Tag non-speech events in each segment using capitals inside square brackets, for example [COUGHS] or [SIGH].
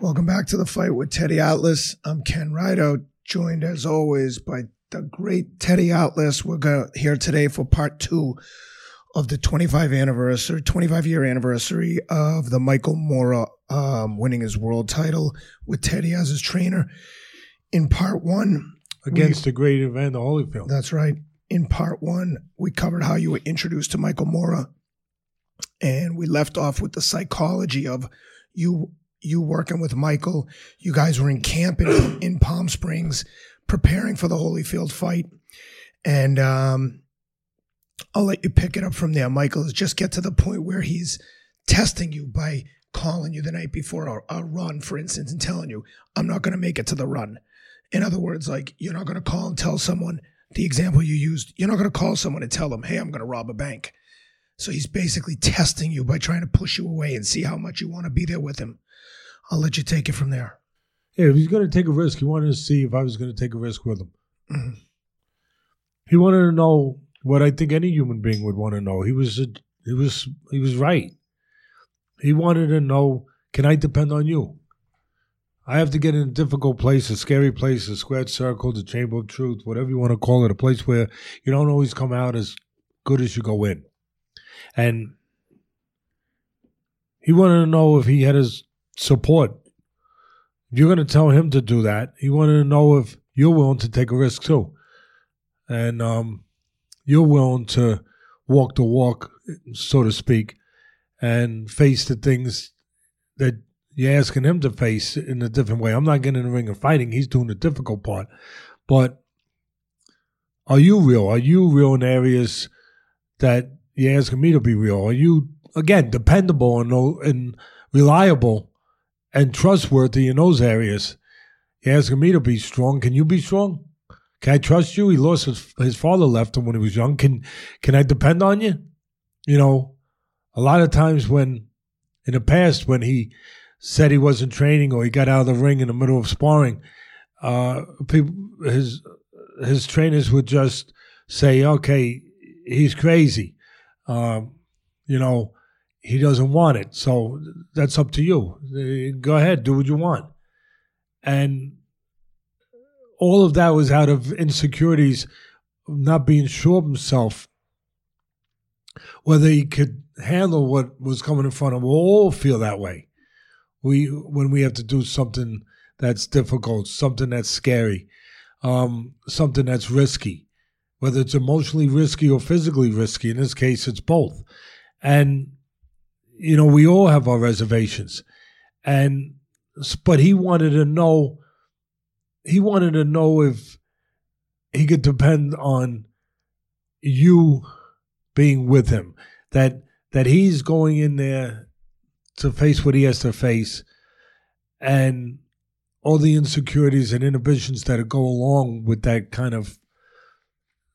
Welcome back to the fight with Teddy Atlas. I'm Ken Rideout, joined as always by the great Teddy Atlas. We're go- here today for part two of the 25 anniversary, 25 year anniversary of the Michael Moorer um, winning his world title with Teddy as his trainer. In part one, against the great Evander Holyfield. that's right. In part one, we covered how you were introduced to Michael Moorer, and we left off with the psychology of you you working with Michael. You guys were in camp in, in Palm Springs, preparing for the Holyfield fight, and um, I'll let you pick it up from there. Michael, Is just get to the point where he's testing you by calling you the night before a, a run, for instance, and telling you, "I'm not going to make it to the run." In other words, like you're not going to call and tell someone the example you used. You're not going to call someone and tell them, "Hey, I'm going to rob a bank." So he's basically testing you by trying to push you away and see how much you want to be there with him. I'll let you take it from there. Yeah, if he's going to take a risk, he wanted to see if I was going to take a risk with him. Mhm. He wanted to know what I think any human being would want to know. He was a, he was he was right. He wanted to know, can I depend on you? I have to get in a difficult place, a scary place, a squared circle, the chamber of truth, whatever you want to call it, a place where you don't always come out as good as you go in. And he wanted to know if he had his support. You're going to tell him to do that. He wanted to know if you're willing to take a risk too. And um, you're willing to walk the walk, so to speak, and face the things that you're asking him to face in a different way. I'm not getting in the ring and fighting. He's doing the difficult part. But are you real? Are you real in areas that you're asking me to be real? Are you, again, dependable and, and reliable and trustworthy in those areas? You're asking me to be strong. Can you be strong? Can I trust you? He lost his, his father left him when he was young. Can can I depend on you? You know, a lot of times when in the past when he said he wasn't training or he got out of the ring in the middle of sparring, uh, people his his trainers would just say, "Okay, he's crazy. Um, you know, he doesn't want it. So that's up to you. Go ahead, do what you want." And all of that was out of insecurities, not being sure of himself, whether he could handle what was coming in front of him. We all feel that way. We when we have to do something that's difficult, something that's scary, um, something that's risky, whether it's emotionally risky or physically risky. In this case, it's both. And you know, we all have our reservations, and but he wanted to know. He wanted to know if he could depend on you being with him. That that he's going in there to face what he has to face, and all the insecurities and inhibitions that go along with that kind of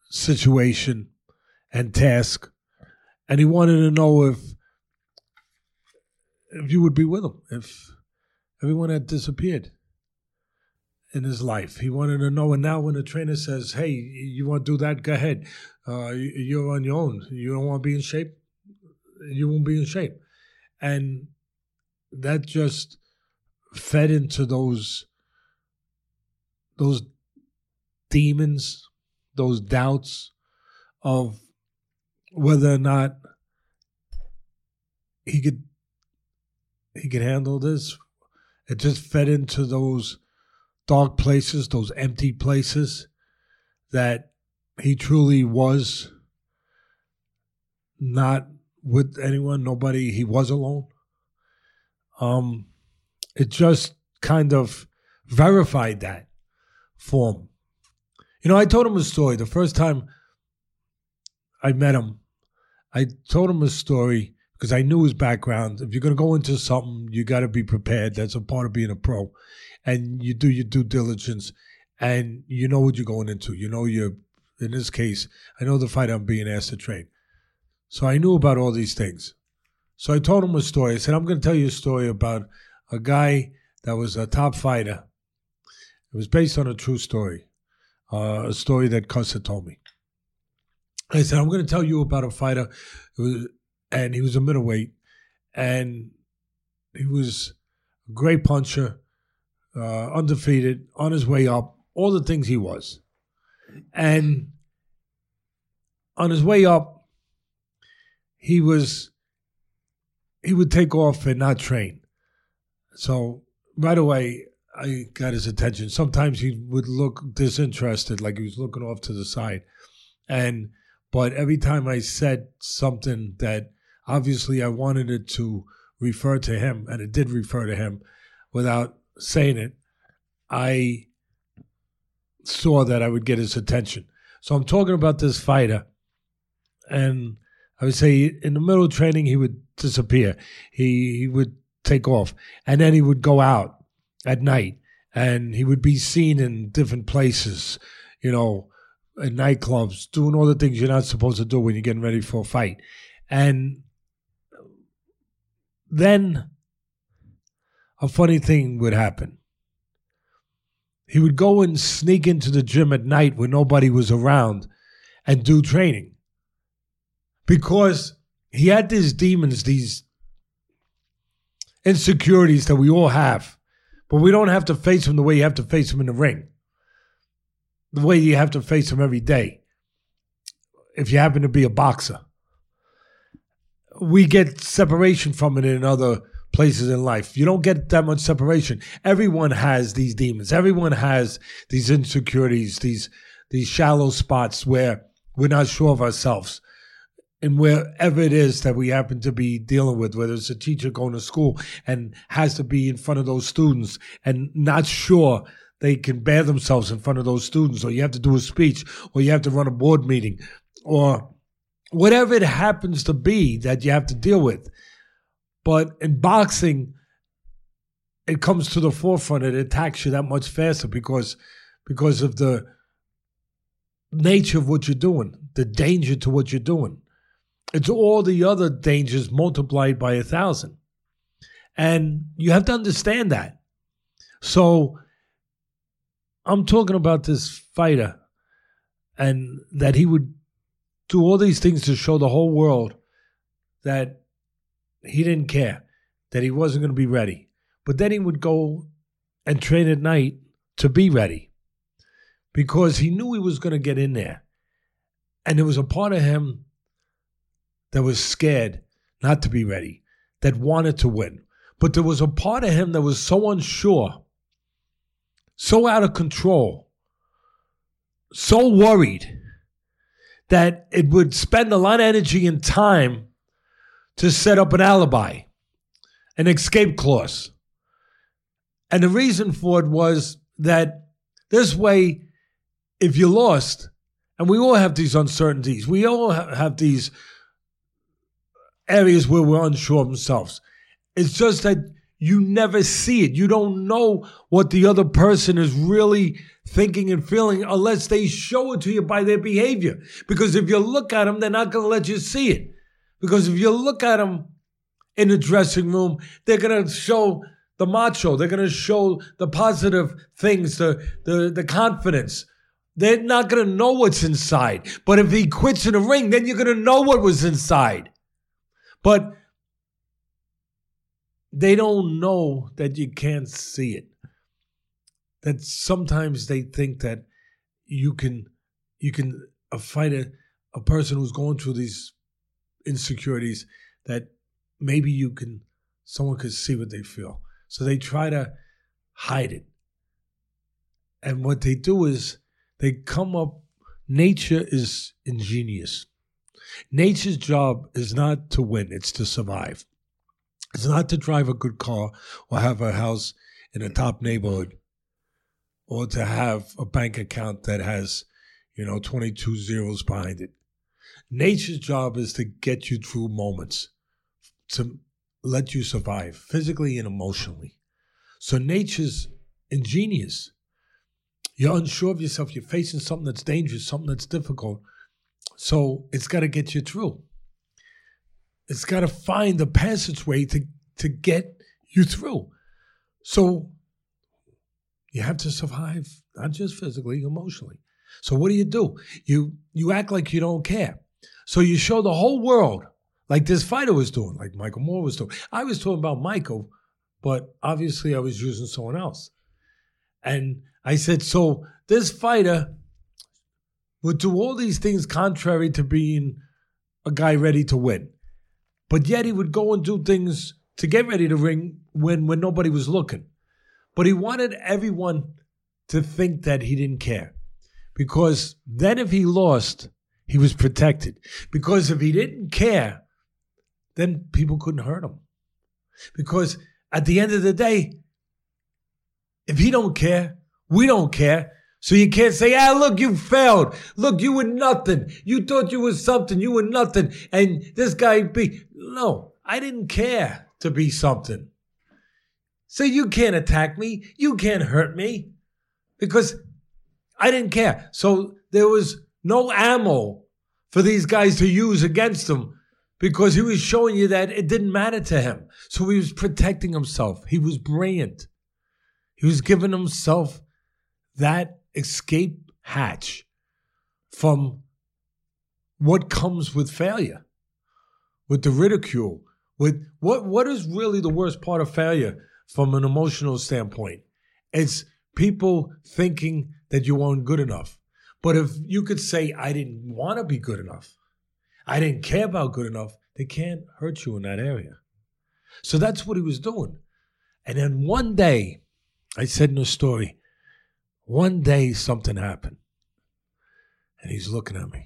situation and task. And he wanted to know if if you would be with him, if everyone had disappeared in his life. He wanted to know. And now when the trainer says, hey, you want to do that, go ahead. Uh, you- you're on your own. You don't want to be in shape, you won't be in shape. And that just fed into those those demons, those doubts of whether or not he could he could handle this. It just fed into those dark places, those empty places that he truly was not with anyone, nobody, he was alone. Um it just kind of verified that for him. You know, I told him a story. The first time I met him, I told him a story because I knew his background. If you're going to go into something, you got to be prepared. That's a part of being a pro. And you do your due diligence and you know what you're going into. You know, you're, in this case, I know the fight I'm being asked to train. So I knew about all these things. So I told him a story. I said, I'm going to tell you a story about a guy that was a top fighter. It was based on a true story, uh, a story that Custer told me. I said, I'm going to tell you about a fighter, who was, and he was a middleweight, and he was a great puncher, uh, undefeated, on his way up, all the things he was. And on his way up, he was he would take off and not train. So right away, I got his attention. Sometimes he would look disinterested, like he was looking off to the side. And but every time I said something that obviously I wanted it to refer to him, and it did refer to him without saying it, I saw that I would get his attention. So I'm talking about this fighter, and I would say in the middle of training he would disappear. He he would take off, and then he would go out at night, and he would be seen in different places, you know, in nightclubs, doing all the things you're not supposed to do when you're getting ready for a fight, and then a funny thing would happen. He would go and sneak into the gym at night when nobody was around and do training because he had these demons, these insecurities that we all have, but we don't have to face them the way you have to face them in the ring, the way you have to face them every day. If you happen to be a boxer, we get separation from it in other places in life. You don't get that much separation. Everyone has these demons. Everyone has these insecurities, these these shallow spots where we're not sure of ourselves and wherever it is that we happen to be dealing with, whether it's a teacher going to school and has to be in front of those students and not sure they can bear themselves in front of those students, or you have to do a speech, or you have to run a board meeting, or whatever it happens to be that you have to deal with. But in boxing, it comes to the forefront. It attacks you that much faster because because of the nature of what you're doing, the danger to what you're doing. It's all the other dangers multiplied by a thousand. And you have to understand that. So I'm talking about this fighter and that he would do all these things to show the whole world that he didn't care, that he wasn't going to be ready. But then he would go and train at night to be ready because he knew he was going to get in there. And there was a part of him that was scared not to be ready, that wanted to win. But there was a part of him that was so unsure, so out of control, so worried that it would spend a lot of energy and time to set up an alibi, an escape clause. And the reason for it was that this way, if you lost, and we all have these uncertainties, we all have these areas where we're unsure of themselves. It's just that you never see it. You don't know what the other person is really thinking and feeling unless they show it to you by their behavior. Because if you look at them, they're not going to let you see it. Because if you look at them in the dressing room, they're going to show the macho. They're going to show the positive things, the, the, the confidence. They're not going to know what's inside. But if he quits in the ring, then you're going to know what was inside. But they don't know that you can't see it. That sometimes they think that you can you can fight a, a person who's going through these insecurities that maybe you can someone could see what they feel. So they try to hide it. And what they do is they come up nature is ingenious. Nature's job is not to win, it's to survive. It's not to drive a good car or have a house in a top neighborhood or to have a bank account that has, you know, 22 zeros behind it. Nature's job is to get you through moments, to let you survive physically and emotionally. So nature's ingenious. You're unsure of yourself. You're facing something that's dangerous, something that's difficult. So it's got to get you through. It's got to find a passageway to, to get you through. So you have to survive, not just physically, emotionally. So what do you do? You you act like you don't care. So you show the whole world, like this fighter was doing, like Michael Moorer was doing. I was talking about Michael but obviously I was using someone else. And I said, so this fighter would do all these things contrary to being a guy ready to win. But yet he would go and do things to get ready to ring when when nobody was looking. But he wanted everyone to think that he didn't care. Because then if he lost, he was protected. Because if he didn't care, then people couldn't hurt him. Because at the end of the day, if he don't care, we don't care. So you can't say, ah, look, you failed. Look, you were nothing. You thought you were something. You were nothing. And this guy be. No, I didn't care to be something. So you can't attack me. You can't hurt me because I didn't care. So there was no ammo for these guys to use against him because he was showing you that it didn't matter to him. So he was protecting himself. He was brilliant. He was giving himself that escape hatch from what comes with failure, with the ridicule, with what what is really the worst part of failure from an emotional standpoint? It's people thinking that you weren't good enough. But if you could say, I didn't want to be good enough, I didn't care about good enough, they can't hurt you in that area. So that's what he was doing. And then one day, I said in the story, one day something happened. And he's looking at me.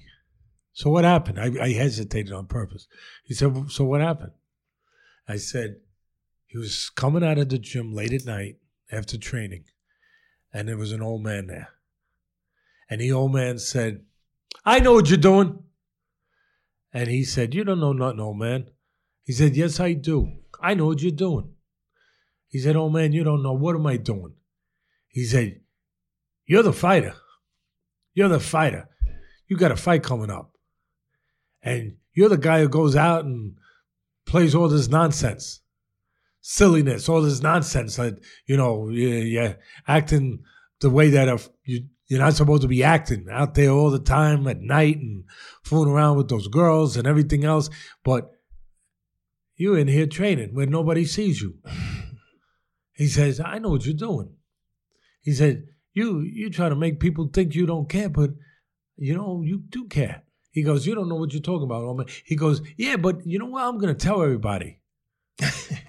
So what happened? I, I hesitated on purpose. He said, So what happened? I said, He was coming out of the gym late at night after training, and there was an old man there. And the old man said, I know what you're doing. And he said, You don't know nothing, old man. He said, Yes, I do. I know what you're doing. He said, Oh man, you don't know. What am I doing? He said, you're the fighter. You're the fighter. You got a fight coming up. And you're the guy who goes out and plays all this nonsense, silliness, all this nonsense that, you know, you're, you're acting the way that a, you, you're not supposed to be acting out there all the time at night and fooling around with those girls and everything else. But you're in here training where nobody sees you. [SIGHS] He says, I know what you're doing. He said, you you try to make people think you don't care, but you know you do care. He goes, you don't know what you're talking about, Roman. He goes, yeah, but you know what? I'm going to tell everybody. [LAUGHS]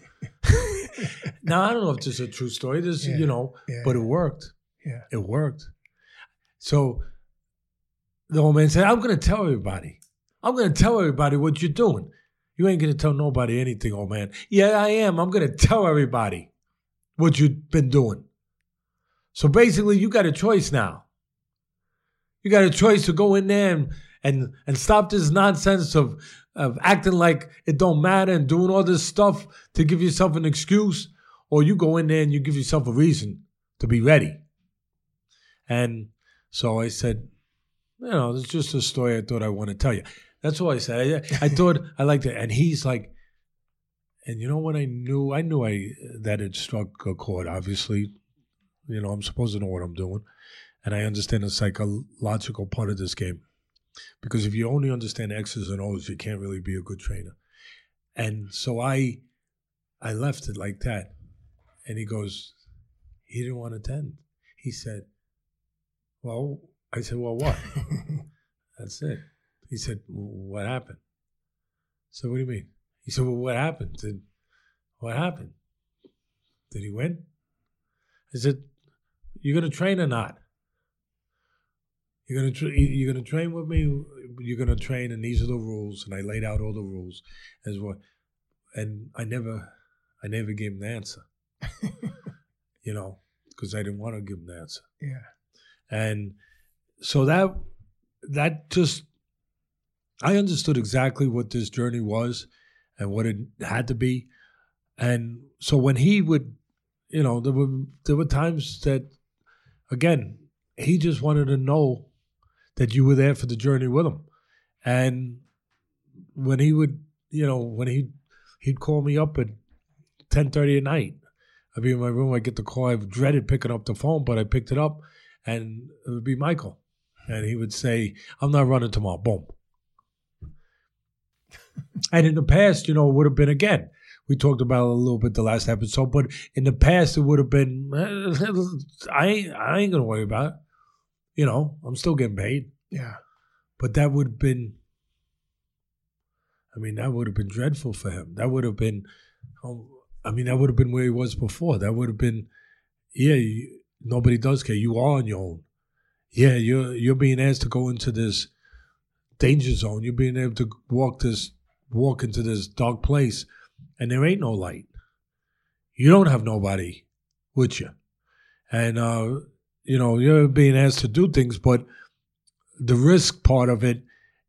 now I don't know if this is a true story. This, yeah, you know, yeah, but it worked. Yeah, it worked. So the old man said, "I'm going to tell everybody. I'm going to tell everybody what you're doing. You ain't going to tell nobody anything, old man. Yeah, I am. I'm going to tell everybody what you've been doing." So basically, you got a choice now. You got a choice to go in there and and, and stop this nonsense of of acting like it don't matter and doing all this stuff to give yourself an excuse, or you go in there and you give yourself a reason to be ready. And so I said, you know, it's just a story I thought I want to tell you. That's all I said. I, I [LAUGHS] thought I liked it. And he's like, and you know what I knew? I knew I that it struck a chord, obviously, you know, I'm supposed to know what I'm doing. And I understand the psychological part of this game. Because if you only understand X's and O's, you can't really be a good trainer. And so I I left it like that. And he goes, he didn't want to attend. He said, Well, I said, Well, what? [LAUGHS] That's it. He said, What happened? So what do you mean? He said, Well, what happened? Did what happened? Did he win? I said, you're going to train or not? You're going to tra- you're going to train with me. You're going to train, and these are the rules. And I laid out all the rules as well. And I never, I never gave him the answer. [LAUGHS] you know, because I didn't want to give him the answer. Yeah. And so that that just I understood exactly what this journey was and what it had to be. And so when he would, you know, there were there were times that again, he just wanted to know that you were there for the journey with him. And when he would, you know, when he he'd call me up at ten thirty at night, I'd be in my room. I get the call. I've dreaded picking up the phone, but I picked it up, and it would be Michael, and he would say, "I'm not running tomorrow." Boom. and in the past, you know, it would have been again. We talked about it a little bit the last episode, but in the past it would have been. [LAUGHS] I ain't, I ain't gonna worry about it. You know, I'm still getting paid. Yeah. But that would have been. I mean, that would have been dreadful for him. That would have been. Um, I mean, that would have been where he was before. That would have been. Yeah, you, nobody does care. You are on your own. Yeah, you're you're being asked to go into this danger zone. You're being able to walk this walk into this dark place, and there ain't no light. You don't have nobody with you, and uh, you know you're being asked to do things, but the risk part of it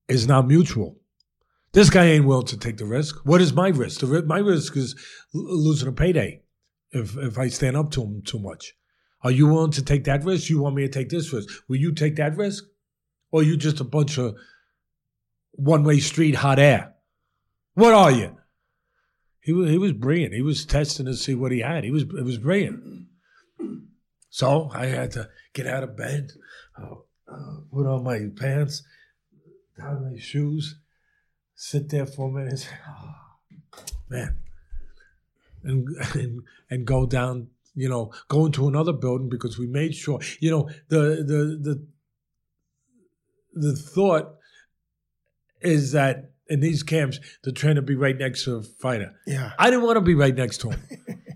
is not mutual. This guy ain't willing to take the risk. What is my risk? The, my risk is losing a payday if if I stand up to him too much. Are you willing to take that risk? You want me to take this risk? Will you take that risk? Or you just a bunch of one way street hot air? What are you? He he was brilliant. He was testing to see what he had. He was it was brilliant. So I had to get out of bed, uh, uh, put on my pants, tie my shoes, sit there for a minute, oh, man, and, and and go down you know, go into another building because we made sure, you know, the the the the thought is that in these camps they're trying to be right next to a fighter. Yeah. I didn't want to be right next to him.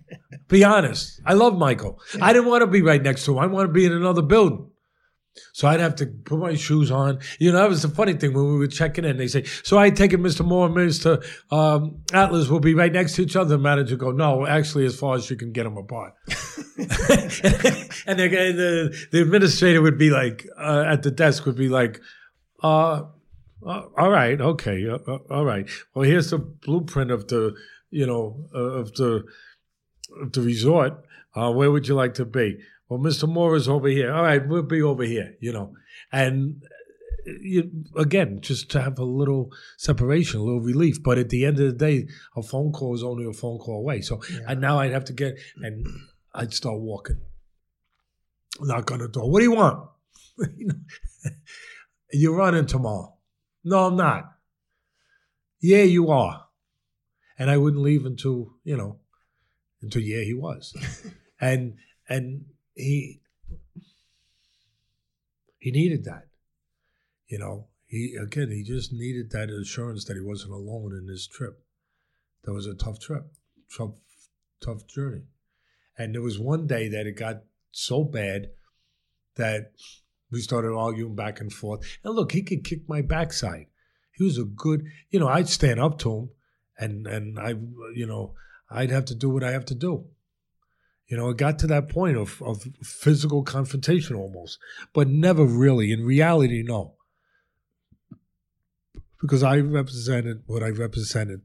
[LAUGHS] be honest. I love Michael. Yeah. I didn't want to be right next to him. I want to be in another building. So I'd have to put my shoes on. You know, that was the funny thing when we were checking in. They say, "So I take it, Mr. Moorer and Mr. Um, Atlas will be right next to each other." The manager go, "No, actually, as far as you can get them apart." [LAUGHS] [LAUGHS] and the, the, the administrator would be like, uh, at the desk would be like, uh, uh "All right, okay, uh, uh, all right. Well, here's the blueprint of the, you know, uh, of the, of the resort. where would you like to be?" Well, Mr. Moorer is over here. All right, we'll be over here, you know. And uh, you, again, just to have a little separation, a little relief. But at the end of the day, a phone call is only a phone call away. So yeah. and now I'd have to get, and I'd start walking, knock on the door. What do you want? [LAUGHS] You're running tomorrow. No, I'm not. Yeah, you are. And I wouldn't leave until, you know, until yeah, he was. [LAUGHS] and and he he needed that. You know, he again he just needed that assurance that he wasn't alone in this trip. That was a tough trip, tough tough journey. And there was one day that it got so bad that we started arguing back and forth. And look, he could kick my backside. He was a good, you know, I'd stand up to him and and I you know, I'd have to do what I have to do. You know, it got to that point of, of physical confrontation almost, but never really. In reality, no. Because I represented what I represented.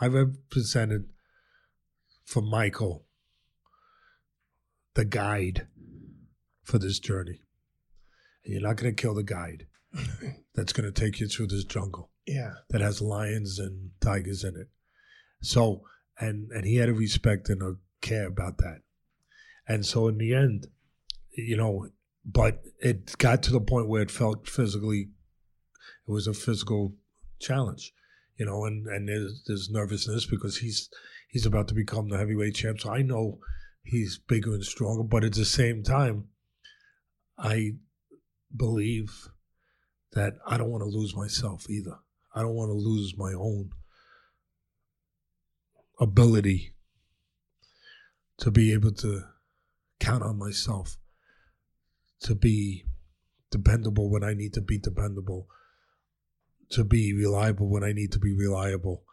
I represented for Michael the guide for this journey. And you're not going to kill the guide [LAUGHS] that's going to take you through this jungle. Yeah. That has lions and tigers in it. So, and and he had a respect and a care about that. And so in the end, you know, but it got to the point where it felt physically, it was a physical challenge, you know, and, and there's, there's nervousness because he's he's about to become the heavyweight champ. So I know he's bigger and stronger, but at the same time, I believe that I don't want to lose myself either. I don't want to lose my own ability to be able to count on myself to be dependable when I need to be dependable, to be reliable when I need to be reliable,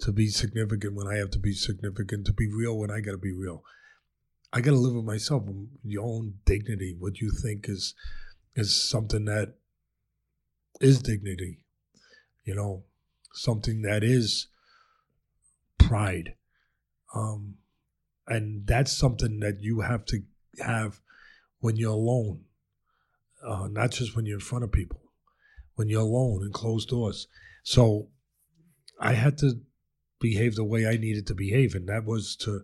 to be significant when I have to be significant, to be real when I got to be real. I got to live with myself, your own dignity, what you think is is something that is dignity, you know, something that is pride. Um, and that's something that you have to have when you're alone, uh, not just when you're in front of people, when you're alone in closed doors. So I had to behave the way I needed to behave, and that was to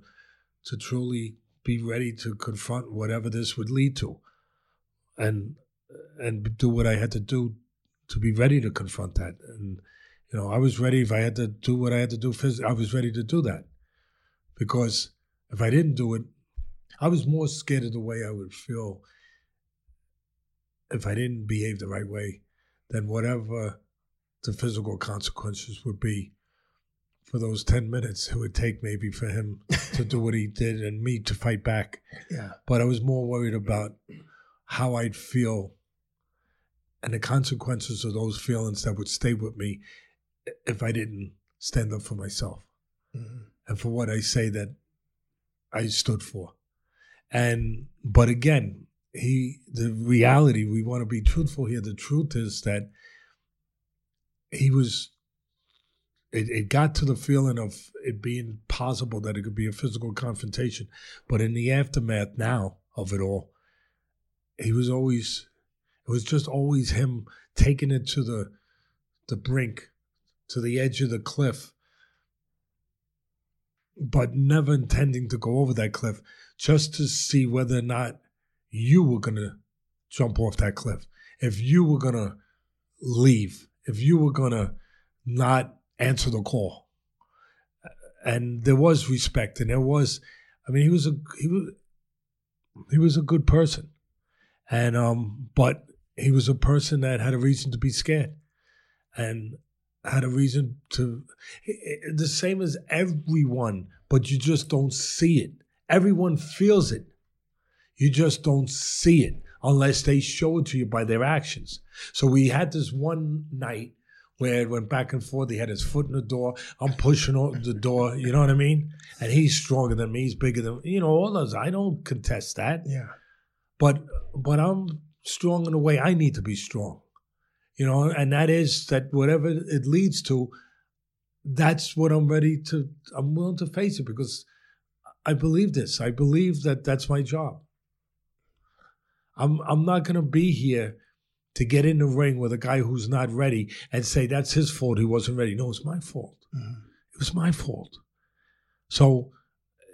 to truly be ready to confront whatever this would lead to, and and do what I had to do to be ready to confront that. And you know, I was ready if I had to do what I had to do. Physically, I was ready to do that. because if I didn't do it, I was more scared of the way I would feel if I didn't behave the right way than whatever the physical consequences would be for those 10 minutes it would take maybe for him to do what he [LAUGHS] did and me to fight back. Yeah. But I was more worried about how I'd feel and the consequences of those feelings that would stay with me if I didn't stand up for myself Mhm. and for what I say that I stood for. And but again, he the reality, we want to be truthful here. The truth is that he was it, it got to the feeling of it being possible that it could be a physical confrontation. But in the aftermath now of it all, he was always it was just always him taking it to the the brink, to the edge of the cliff, but never intending to go over that cliff, just to see whether or not you were gonna jump off that cliff. If you were gonna leave, if you were gonna not answer the call. And there was respect and there was I mean he was a he was he was a good person. And um but he was a person that had a reason to be scared and had a reason to the same as everyone but you just don't see it everyone feels it. You just don't see it unless they show it to you by their actions. So we had this one night where it went back and forth. He had his foot in the door. I'm pushing the door you know what i mean? And he's stronger than me. He's bigger than you know all those i don't contest that. Yeah. but but I'm strong in the way I need to be strong, you know, and that is that whatever it leads to, that's what I'm ready to. I'm willing to face it because I believe this. I believe that that's my job. I'm I'm not gonna be here to get in the ring with a guy who's not ready and say that's his fault. He wasn't ready. No, it's my fault. Mhm. It was my fault. So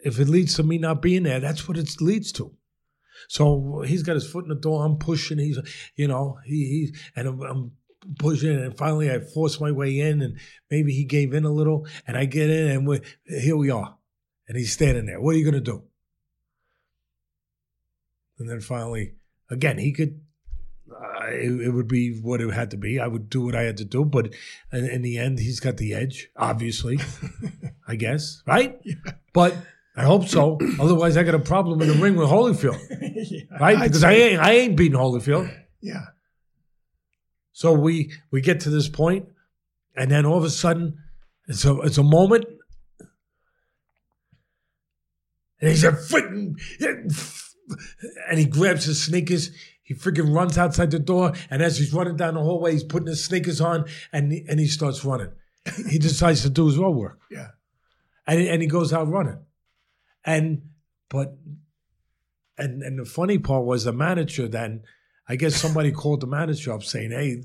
if it leads to me not being there, that's what it leads to. So he's got his foot in the door. I'm pushing. He's, you know, he, he and I'm, I'm pushing, and finally I force my way in, and maybe he gave in a little, and I get in, and we here we are, and he's standing there. What are you gonna do? And then finally, again, he could. Uh, it, it would be what it had to be. I would do what I had to do, but in, in the end, he's got the edge. Obviously, [LAUGHS] I guess, right? Yeah. But I hope so. Otherwise, I got a problem in the ring with Holyfield, [LAUGHS] yeah. right? I'd Because I ain't, I ain't beating Holyfield. Yeah. So we we get to this point, and then all of a sudden, it's a it's a moment, and he's a freaking, and he grabs his sneakers. He freaking runs outside the door, and as he's running down the hallway, he's putting his sneakers on, and he, and he starts running. He decides to do his road work. [LAUGHS] Yeah. and and he goes out running, and but and and the funny part was the manager then. I guess somebody called the manager up saying, "Hey,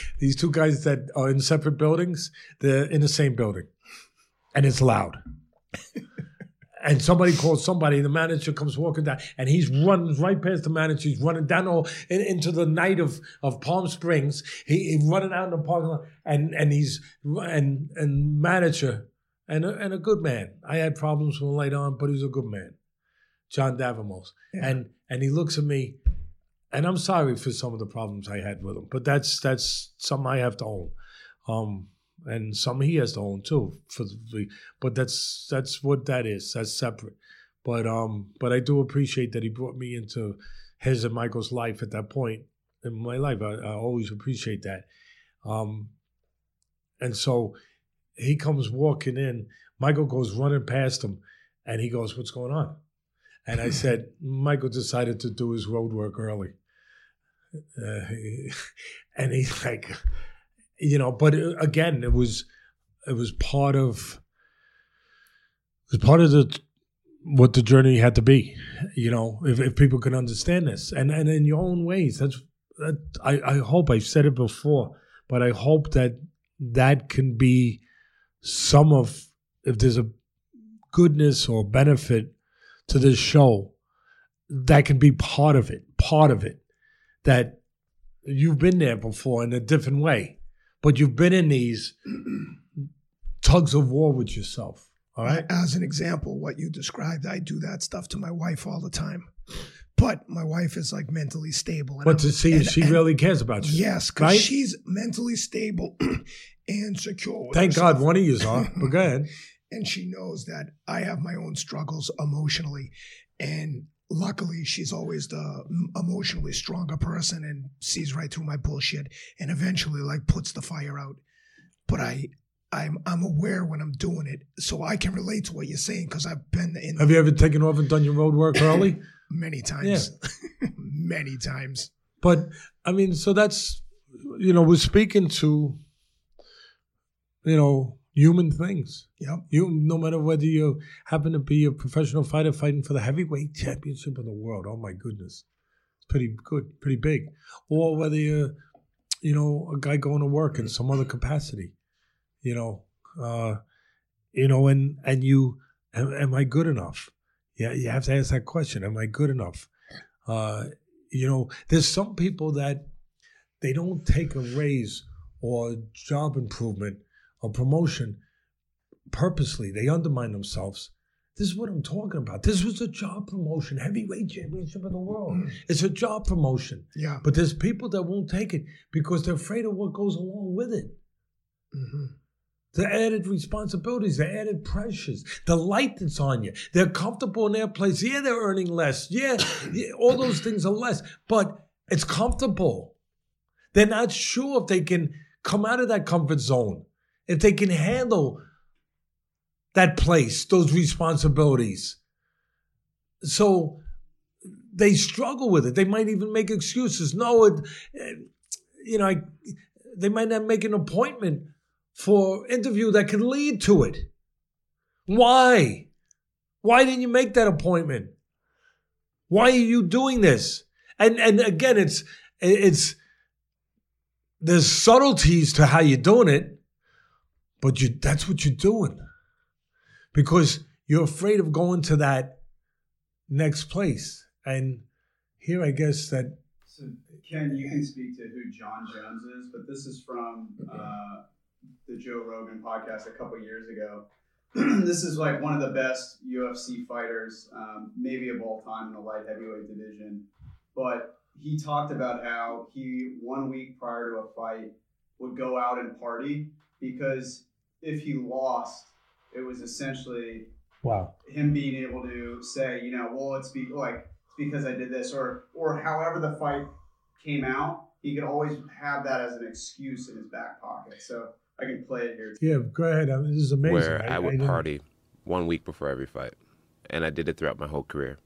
[LAUGHS] these two guys that are in separate buildings, they're in the same building, and it's loud." [LAUGHS] and somebody calls somebody. The manager comes walking down, and he's running right past the manager. He's running down all, in, into the night of, of Palm Springs. He, he's running out in the parking lot, and and he's and and manager and a, and a good man. I had problems with him later on, but he was a good man, John Davimos. Yeah. And and he looks at me, and I'm sorry for some of the problems I had with him, but that's that's something I have to own, um, and some he has to own too. For the, but that's that's what that is. That's separate. But um, but I do appreciate that he brought me into his and Michael's life at that point in my life. I, I always appreciate that. Um, and so he comes walking in. Michael goes running past him, and he goes, "What's going on?" And I said, [LAUGHS] "Michael decided to do his road work early." Uh, [LAUGHS] and he's like, you know, but uh, again, it was it was part of it was part of the what the journey had to be. You know, if, if people can understand this, and and in your own ways, that's that. I I hope I've said it before, but I hope that that can be some of if there's a goodness or benefit to this show that can be part of it part of it that you've been there before in a different way but you've been in these [CLEARS THROAT] tugs of war with yourself All right. As an example, what you described, I do that stuff to my wife all the time. But my wife is like mentally stable. And But I'm- to see and- if she and- really cares about you. Yes, because Right? she's mentally stable [CLEARS THROAT] and secure. Thank herself. God one of you are. But go ahead. [LAUGHS] and she knows that I have my own struggles emotionally. And luckily, she's always the emotionally stronger person and sees right through my bullshit and eventually like puts the fire out. But I, I'm I'm aware when I'm doing it, so I can relate to what you're saying because I've been in Have you ever taken off and done your road work early? [COUGHS] many times, [LAUGHS] many times. But I mean, so that's you know, we're speaking to you know human things. Yep. You no matter whether you happen to be a professional fighter fighting for the heavyweight championship of the world. Oh my goodness, it's pretty good, pretty big. Or whether you're you know a guy going to work in some other capacity. You know, uh, you know, and and you am, am I good enough? Yeah, you have to ask that question. Am I good enough? Uh, you know, there's some people that they don't take a raise or job improvement or promotion purposely. They undermine themselves. This is what I'm talking about. This was a job promotion, heavyweight championship of the world. It's a job promotion. Yeah. But there's people that won't take it because they're afraid of what goes along with it. hmm The added responsibilities, the added pressures, the light that's on you. They're comfortable in their place. Yeah, they're earning less. Yeah, [COUGHS] yeah, all those things are less, but it's comfortable. They're not sure if they can come out of that comfort zone, if they can handle that place, those responsibilities. So they struggle with it. They might even make excuses. No, it, you know, I, they might not make an appointment for interview that could lead to it. Why? Why didn't you make that appointment? Why are you doing this? And and again, it's it's there's subtleties to how you're doing it, but you that's what you're doing because you're afraid of going to that next place. And here, I guess that So, Ken, you can speak to who Jon Jones is, but this is from uh, the Joe Rogan podcast a couple years ago. [CLEARS THROAT] this is like one of the best UFC fighters, um, maybe of all time in the light heavyweight division. But he talked about how he, one week prior to a fight, would go out and party because if he lost, it was essentially wow, him being able to say, you know, well, it's be like it's because I did this, or or however the fight came out, he could always have that as an excuse in his back pocket. So I can play it here. yeah, go ahead. I mean, this is amazing. where I, would didn't- party one week before every fight, and I did it throughout my whole career.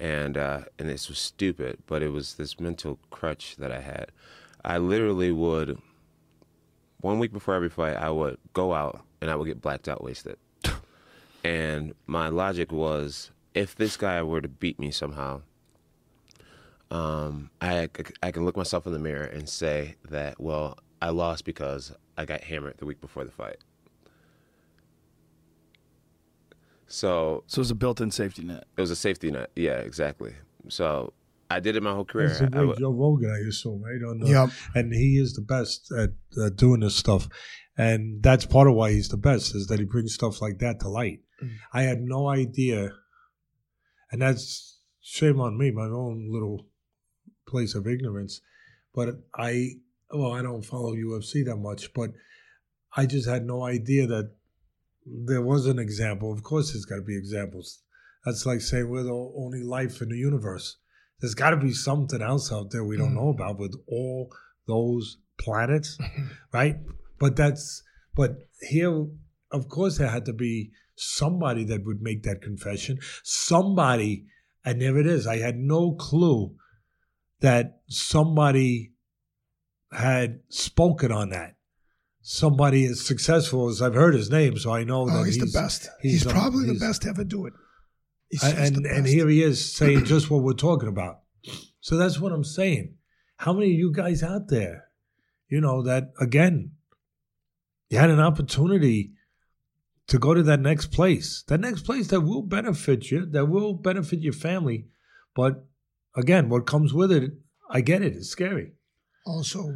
And uh, and this was stupid, but it was this mental crutch that I had. I literally would one week before every fight, I would go out and I would get blacked out wasted. [LAUGHS] and my logic was, if this guy were to beat me somehow, um, I I can look myself in the mirror and say that well, I lost because I got hammered the week before the fight. So So it's a built-in safety net. it was a safety net. Yeah, exactly. So I did it my whole career. That's the I way would- Joe Rogan, I assume, right? On the, Yep. and he is the best at uh, doing this stuff, and that's part of why he's the best is that he brings stuff like that to light. Mm. I had no idea, and that's shame on me, my own little place of ignorance. But I, well, I don't follow UFC that much, but I just had no idea that there was an example. Of course, there's got to be examples. That's like saying we're the only life in the universe. There's got to be something else out there we don't know about with all those planets, [LAUGHS] right? But that's but here, of course, there had to be somebody that would make that confession. Somebody, and there it is. I had no clue that somebody had spoken on that. Somebody as successful as I've heard his name, so I know Oh, that he's, the best. He's, he's, um, probably the he's- best to ever do it. And and, the and best. here he is saying just what we're talking about. So that's what I'm saying. How many of you guys out there, you know, that again, you had an opportunity to go to that next place, that next place that will benefit you, that will benefit your family. But again, what comes with it, I get it, it's scary. Also,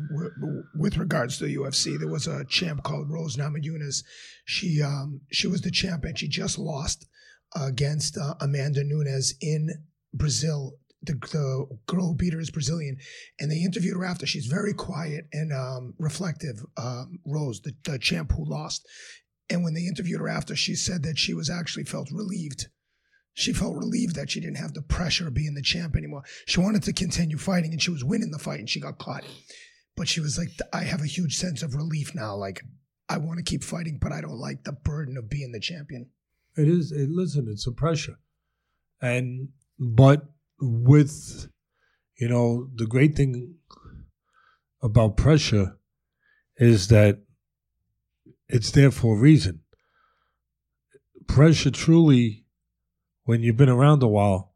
with regards to the UFC, there was a champ called Rose Namajunas. She um, she was the champ, and she just lost against uh, Amanda Nunes in Brazil. The, the girl who beat her is Brazilian, and they interviewed her after. She's very quiet and um, reflective. Um, Rose, the, the champ who lost, and when they interviewed her after, she said that she was actually felt relieved. She felt relieved that she didn't have the pressure of being the champ anymore. She wanted to continue fighting, and she was winning the fight, and she got caught. But she was like, "I have a huge sense of relief now. Like, I want to keep fighting, but I don't like the burden of being the champion." It is. It, listen, it's a pressure, and but with you know the great thing about pressure is that it's there for a reason. Pressure truly, when you've been around a while,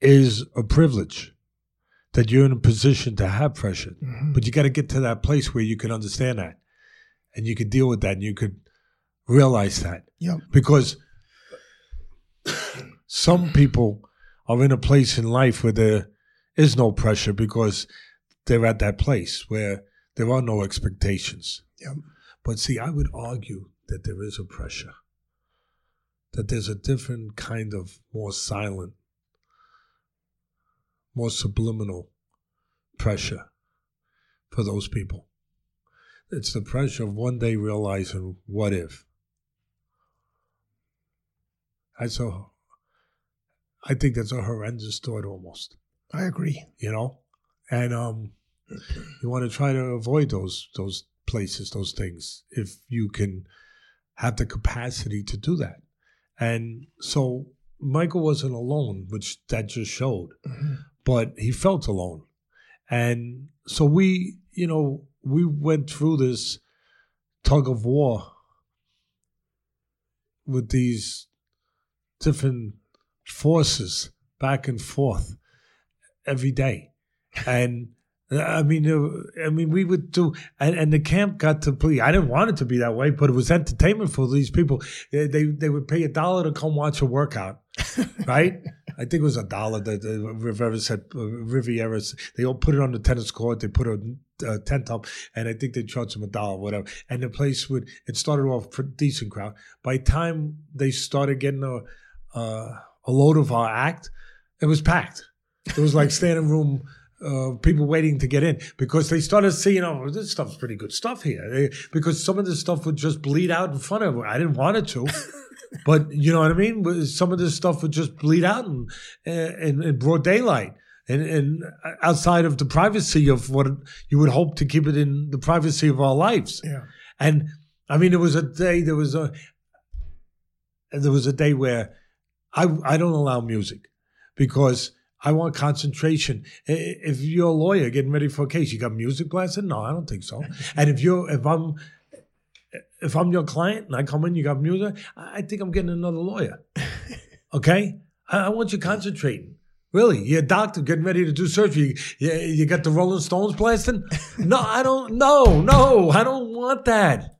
is a privilege that you're in a position to have pressure. Mhm. But you got to get to that place where you can understand that and you could deal with that and you could realize that Yep. because some people are in a place in life where there is no pressure because they're at that place where there are no expectations. Yep. But see, I would argue that there is a pressure, that there's a different kind of more silent, more subliminal pressure for those people. It's the pressure of one day realizing, what if? That's a, I think that's a horrendous thought almost, I agree. you know? And um, [CLEARS THROAT] you want to try to avoid those those places, those things, if you can have the capacity to do that. And so Michael wasn't alone, which that just showed, Mhm. but he felt alone. And so we, you know, we went through this tug of war with these different forces back and forth every day. And I mean, uh, I mean, we would do, and, and the camp got to be. I didn't want it to be that way, but it was entertainment for these people. They they, they would pay a dollar to come watch a workout, [LAUGHS] right? I think it was a dollar that uh, Riviera said. Uh, Riviera, they all put it on the tennis court. They put a, a tent up, and I think they charged them a dollar, whatever. And the place would. It started off for decent crowd. By the time they started getting a uh, a load of our act, it was packed. It was like standing room. Uh, people waiting to get in because they started seeing, oh, this stuff's pretty good stuff here. They- because some of this stuff would just bleed out in front of. I didn't want it to, [LAUGHS] but you know what I mean. Some of this stuff would just bleed out in, in, in broad daylight and, and outside of the privacy of what you would hope to keep it in the privacy of our lives. Yeah. And I mean, there was a day, there was a, there was a day where I I don't allow music because I want concentration. If you're a lawyer getting ready for a case, you got music blasting? No, I don't think so. [LAUGHS] And if you're if I'm if I'm your client and I come in, you got music, I think I'm getting another lawyer. [LAUGHS] Okay, I, I want you concentrating. Really, you're a doctor getting ready to do surgery. You, you got the Rolling Stones blasting? [LAUGHS] No, I don't. No, no, I don't want that.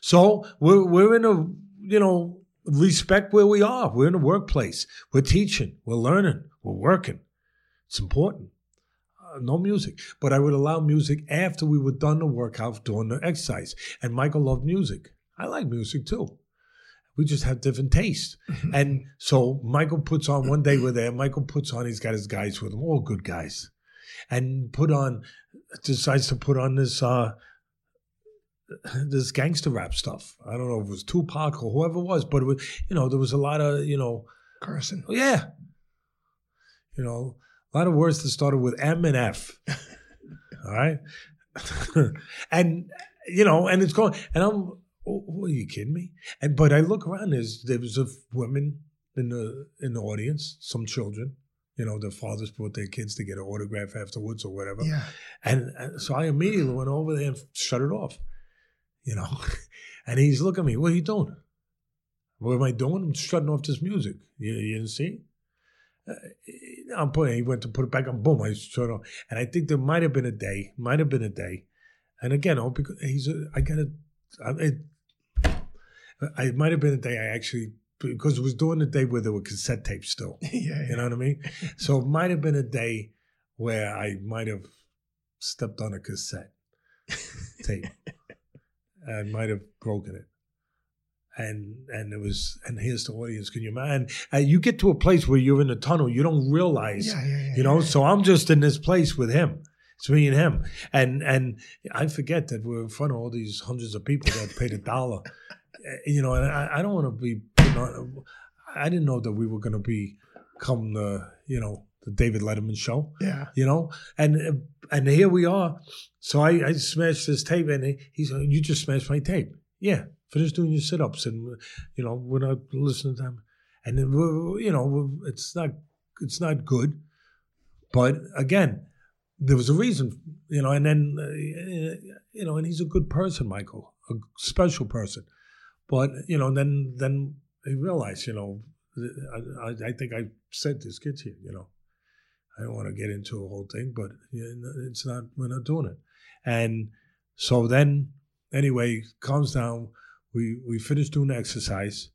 So we're we're in a you know respect where we are. We're in a workplace. We're teaching. We're learning. We're working. It's important. Uh, no music, but I would allow music after we were done the workout doing the exercise. And Michael loved music. I like music too. We just have different tastes. [LAUGHS] And so Michael puts on one day we're there. Michael puts on. He's got his guys with him, all good guys, and put on decides to put on this uh [LAUGHS] this gangster rap stuff. I don't know if it was Tupac or whoever it was, but it was you know there was a lot of you know Carson. Oh, yeah, you know a lot of words that started with M and F. [LAUGHS] All right, [LAUGHS] and you know, and it's going, and I'm, oh, are you kidding me? And but I look around, there's there was a women in the in the audience, some children. You know, their fathers brought their kids to get an autograph afterwards or whatever. Yeah. And, and so I immediately went over there and shut it off, you know. [LAUGHS] And he's looking at me, what are you doing? What am I doing? I'm shutting off this music. You, you didn't see? Uh, I'm putting, he went to put it back on, boom, I shut off. And I think there might have been a day, might have been a day. And again, oh, because he's, a, I got to, it, I it might have been a day I actually, because it was during the day where there were cassette tapes still. [LAUGHS] yeah. You know what I mean? so it might have been a day where I might have stepped on a cassette [LAUGHS] tape. I might have broken it. And and it was and here's the audience. Can you imagine? And you get to a place where you're in a tunnel, you don't realize, Yeah, yeah, yeah, you know. So I'm just in this place with him. It's me and him, and and I forget that we're in front of all these hundreds of people that paid a dollar, Uh, [LAUGHS] you know. And I, I don't want to be. putting on- I didn't know that we were going to be come the you know the David Letterman show Yeah. you know? And and here we are. So i i smashed this tape and he, he's like you just smashed my tape. Yeah finish doing your sit-ups and you know we're not listening to them. And then you know it's not it's not good. But again there was a reason you know and then uh, you know and he's a good person michael a special person. But you know then then he realized you know I, I, I think I said this kids here, you know, I don't want to get into a whole thing, but it's not, we're not doing it. And so then, anyway, calms down. We we finish doing the exercise,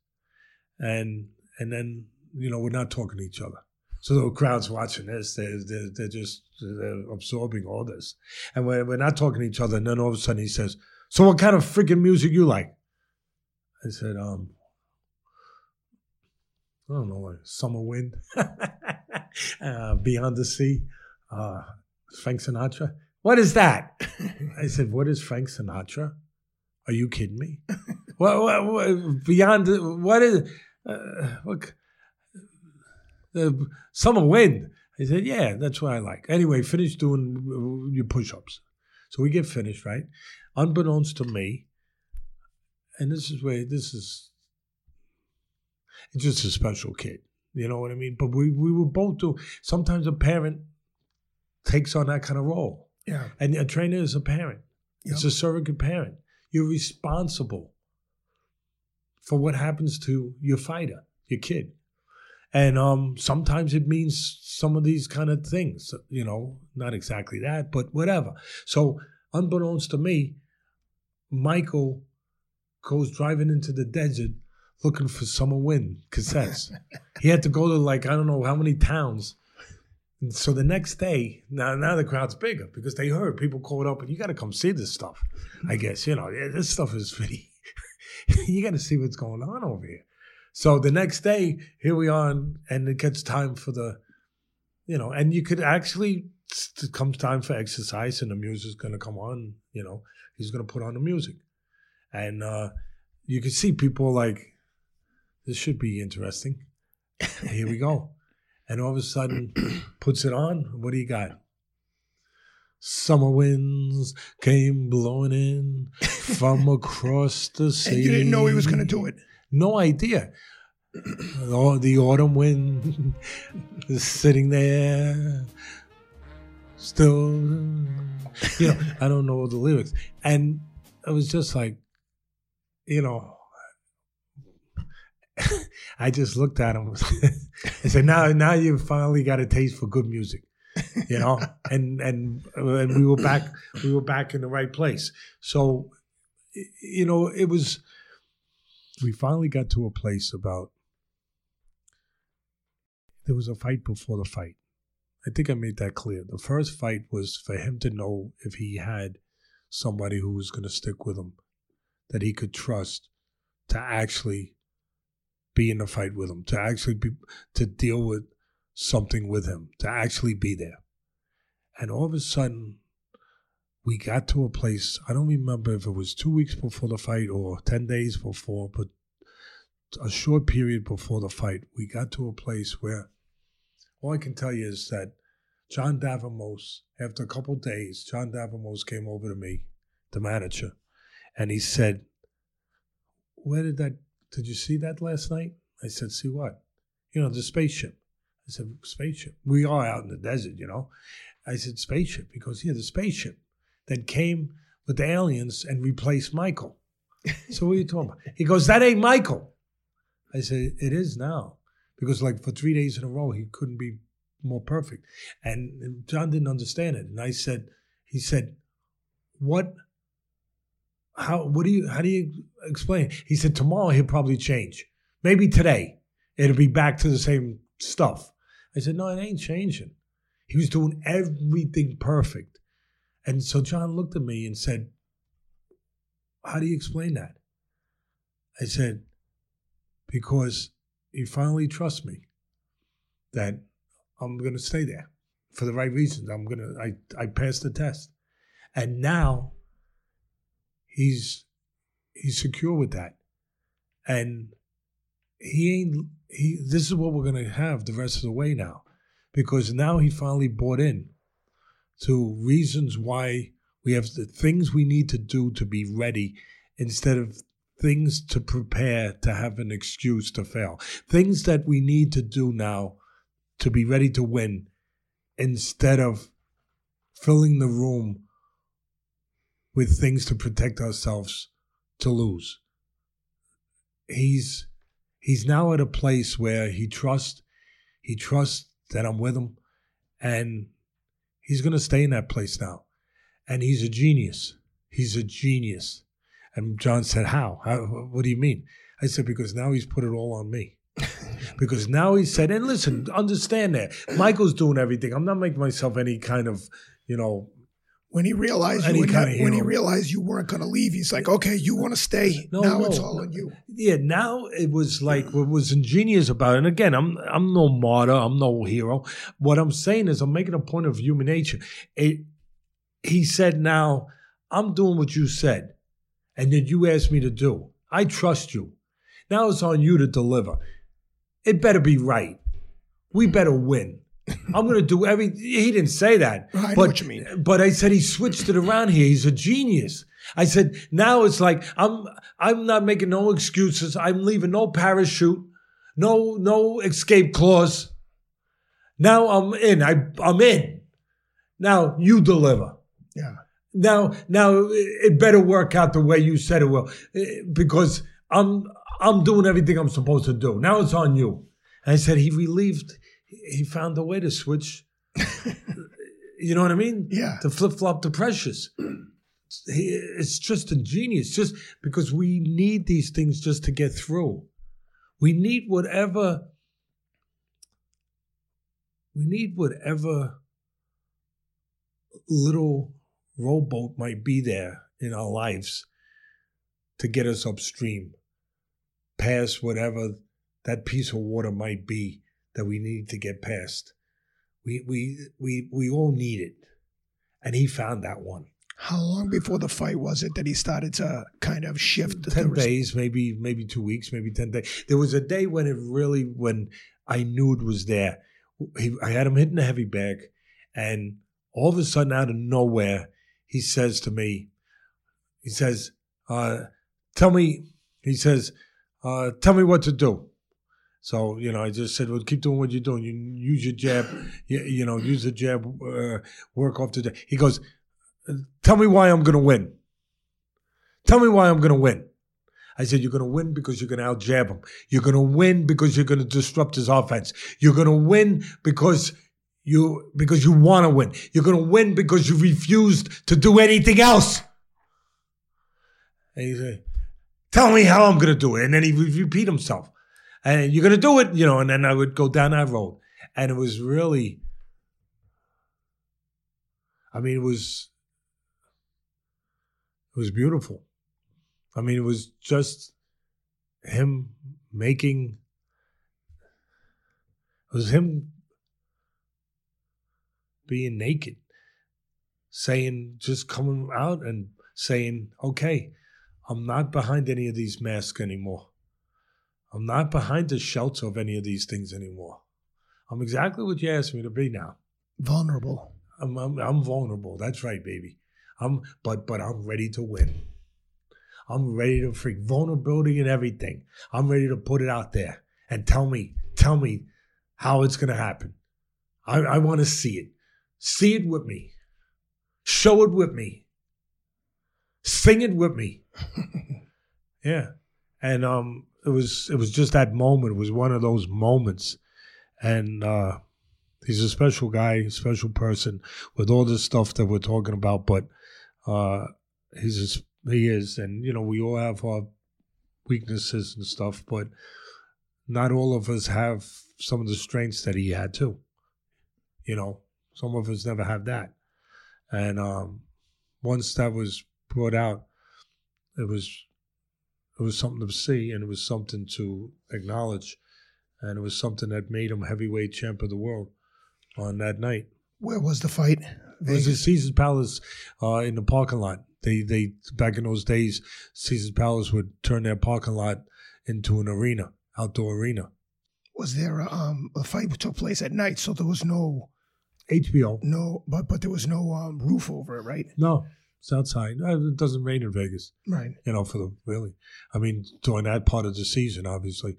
and and then you know we're not talking to each other. So the crowd's watching this. They're they're, they're just they're absorbing all this, and we're we're not talking to each other. And then all of a sudden he says, "So what kind of freaking music you like?" I said, "Um, I don't know, like Summer Wind, [LAUGHS] [LAUGHS] uh, Beyond the Sea, uh, Frank Sinatra. What is that? I said, What is Frank Sinatra? Are you kidding me? [LAUGHS] what, what, what, beyond, the- what is, uh, what, uh, Summer Wind? I said, Yeah, that's what I like. Anyway, finish doing your push ups. So we get finished, right? Unbeknownst to me, and this is where this is it's just a special kid. You know what I mean? But we, we were both do sometimes a parent takes on that kind of role. Yeah. And a trainer is a parent. It's a surrogate parent. You're responsible for what happens to your fighter, your kid. And um, sometimes it means some of these kind of things, you know, not exactly that, but whatever. So, unbeknownst to me, Michael goes driving into the desert looking for Summer Wind cassettes. he had to go to like, I don't know how many towns. And so the next day, now now the crowd's bigger because they heard people called up and you got to come see this stuff. I guess you know yeah, this stuff is pretty. [LAUGHS] you got to see what's going on over here. So the next day, here we are, and, and it gets time for the, you know, and you could actually it comes time for exercise, and the music's going to come on. You know, he's going to put on the music, and uh, you can see people like, this should be interesting. [LAUGHS] Here we go. And all of a sudden, [CLEARS THROAT] puts it on. What do you got? Summer winds came blowing in [LAUGHS] from across the sea. And you didn't know he was going to do it. No idea. [CLEARS THROAT] Oh, the autumn wind is sitting there, still. You know, I don't know the lyrics, and it was just like, you know, I just looked at him. [LAUGHS] I said, "Now, now you finally got a taste for good music." you know [LAUGHS] and and and we were back we were back in the right place so you know it was we finally got to a place about there was a fight before the fight i think i made that clear the first fight was for him to know if he had somebody who was going to stick with him that he could trust to actually be in the fight with him to actually be to deal with something with him to actually be there. And all of a sudden, we got to a place. I don't remember if it was two weeks before the fight or 10 days before, but a short period before the fight, we got to a place where all I can tell you is that John Davimos, after a couple days, John Davimos came over to me, the manager, and he said, Where did that, did you see that last night? I said, See what? You know, the spaceship. I said, spaceship. We are out in the desert, you know. I said, spaceship. He goes, yeah, the spaceship that came with the aliens and replaced Michael. [LAUGHS] so what are you talking about? He goes, that ain't Michael. I said, it is now. Because like for three days in a row, he couldn't be more perfect. And John didn't understand it. And I said, he said, what, how, what do you, how do you explain? He said, tomorrow he'll probably change. Maybe today it'll be back to the same stuff. I said, no, it ain't changing. He was doing everything perfect. And so John looked at me and said, How do you explain that? I said, Because he finally trusts me that I'm going to stay there for the right reasons. I'm going to, I, I passed the test. And now he's, he's secure with that. And he ain't, he, this is what we're going to have the rest of the way now because now he finally bought in to reasons why we have the things we need to do to be ready instead of things to prepare to have an excuse to fail. Things that we need to do now to be ready to win instead of filling the room with things to protect ourselves to lose. He's he's now at a place where he trusts he trusts that I'm with him and he's going to stay in that place now. And he's a genius. He's a genius. And John said, How? How? What do you mean? I said, Because now he's put it all on me. [LAUGHS] because now he said, and listen, understand that. Michael's doing everything. I'm not making myself any kind of, you know, when he realized you were kind not- of when he realized you weren't going to leave, he's like, "Okay, you want to stay? No, now no. it's all on you." Yeah, now it was like what was ingenious about it. And again, I'm I'm no martyr, I'm no hero. What I'm saying is I'm making a point of human nature. It, he said, now I'm doing what you said, and that you asked me to do. I trust you. Now it's on you to deliver. It better be right. We better win. I'm going to do every. He didn't say that, I know but what you mean. but I said he switched it around here. He's a genius. I said now it's like I'm I'm not making no excuses. I'm leaving no parachute, no no escape clause. Now I'm in. I I'm in. Now you deliver. Yeah. Now now it better work out the way you said it will because I'm I'm doing everything I'm supposed to do. Now it's on you. And I said he relieved. He found a way to switch. [LAUGHS] you know what I mean? Yeah. To flip flop the precious. [CLEARS THROAT] It's just ingenious, just because we need these things just to get through. We need whatever. We need whatever little rowboat might be there in our lives to get us upstream, past whatever that piece of water might be that we need to get past. We we we we all need it, and he found that one. How long before the fight was it that he started to kind of shift? the ten days, maybe maybe two weeks, maybe ten days. There was a day when it really when I knew it was there. He, I had him hitting the heavy bag, and all of a sudden, out of nowhere, he says to me, he says, uh, "Tell me," he says, uh, "Tell me what to do." So you know, I just said, "Well, keep doing what you're doing. You use your jab, you, you know, use the jab, uh, work off the jab." He goes, "Tell me why I'm going to win." Tell me why I'm going to win. I said, You're going to win because you're going to out jab him. You're going to win because you're going to disrupt his offense. You're going to win because you because you want to win. You're going to win because you refused to do anything else. And he said, Tell me how I'm going to do it. And then he would repeat himself. And you're going to do it, you know, and then I would go down that road. And it was really, I mean, it was, it was beautiful. I mean, it was just him making. It was him being naked, saying, just coming out and saying, okay, I'm not behind any of these masks anymore. I'm not behind the shelter of any of these things anymore. I'm exactly what you asked me to be now. Vulnerable. I'm, I'm, I'm vulnerable. That's right, baby. I'm, but, but I'm ready to win. I'm ready to freak vulnerability and everything. I'm ready to put it out there and tell me, tell me how it's gonna happen. I, I want to see it. See it with me. Show it with me. Sing it with me. [LAUGHS] yeah, and um, it was it was just that moment. It was one of those moments, and uh, he's a special guy, special person with all this stuff that we're talking about. But uh, he's he is, and you know we all have our weaknesses and stuff, but not all of us have some of the strengths that he had too. You know, some of us never have that, and um, once that was brought out, it was it was something to see and it was something to acknowledge, and it was something that made him heavyweight champ of the world on that night. Where was the fight? It was at Caesar's Palace uh, in the parking lot. They they back in those days, Caesar's Palace would turn their parking lot into an arena, outdoor arena. Was there a, um a fight took place at night, so there was no HBO. no but but there was no um roof over it, right? No, it's outside. Uh, It doesn't rain in Vegas. Right. you know, for the really. I mean, during that part of the season, obviously,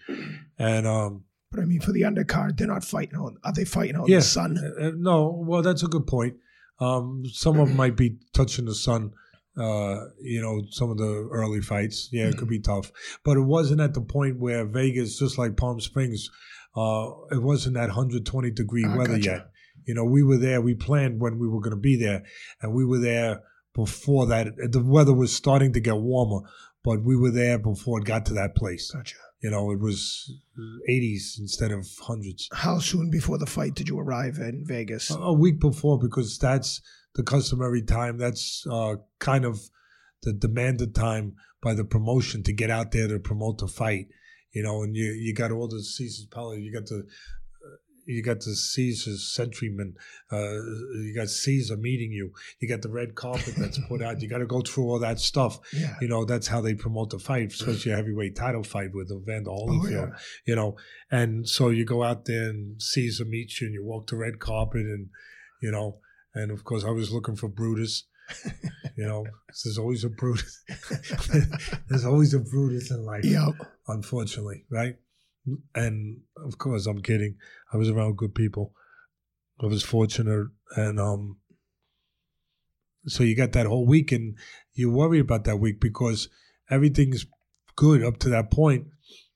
and um, But I mean, for the undercard, they're not fighting on. Are they fighting out in yeah, the sun? uh, uh, no, well, that's a good point. Um, some of them might be touching the sun. Uh, you know, some of the early fights, yeah, it could be tough, but it wasn't at the point where Vegas, just like Palm Springs, uh, it wasn't that 120 degree Ah, weather gotcha. yet. You know, we were there. We planned when we were going to be there, and we were there before that. The weather was starting to get warmer, but we were there before it got to that place. Gotcha. You know, it was 80s instead of hundreds. How soon before the fight did you arrive in Vegas? A- A week before, because that's the customary time. That's uh, kind of the demanded time by the promotion to get out there to promote the fight. You know, and you you got all the Caesar's Palace. You got the you got the Caesar's Sentryman. Uh, you got Caesar meeting you. You got the red carpet that's put out. You got to go through all that stuff. [LAUGHS] yeah. You know, that's how they promote the fight, especially a heavyweight title fight with Evander Oh, Holyfield yeah. you know. And so you go out there and Caesar meets you, and you walk the red carpet, and you know. And of course, I was looking for Brutus. You know, [LAUGHS] there's always a Brutus. [LAUGHS] there's always a Brutus in life, Yep. unfortunately, right? And of course, I'm kidding. I was around good people. I was fortunate, and um. So you got that whole week, and you worry about that week because everything's good up to that point.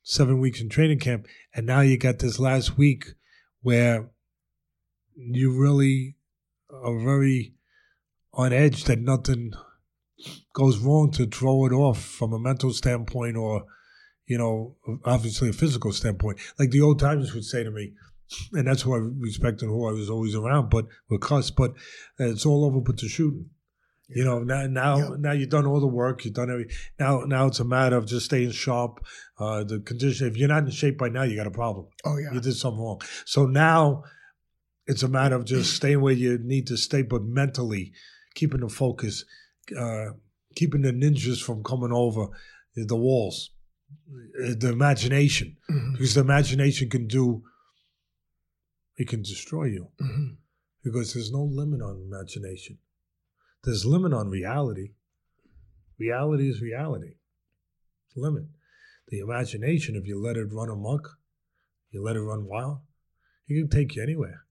Seven weeks in training camp, and now you got this last week where you really are very on edge that nothing goes wrong to throw it off from a mental standpoint or you know obviously a physical standpoint like the old timers would say to me and that's who i respect and who i was always around but with cuss but it's all over but the shooting you know now now Yeah. now you've done all the work you've done every now now it's a matter of just staying sharp uh the condition if you're not in shape by now you got a problem Oh yeah. you did something wrong. So now it's a matter of just [CLEARS THROAT] staying where you need to stay, but mentally keeping the focus, uh, keeping the ninjas from coming over the walls, the imagination, Mhm. because the imagination can do, it can destroy you Mhm. because there's no limit on imagination. There's limit on reality. Reality is reality. Limit. The imagination, if you let it run amok, you let it run wild, it can take you anywhere.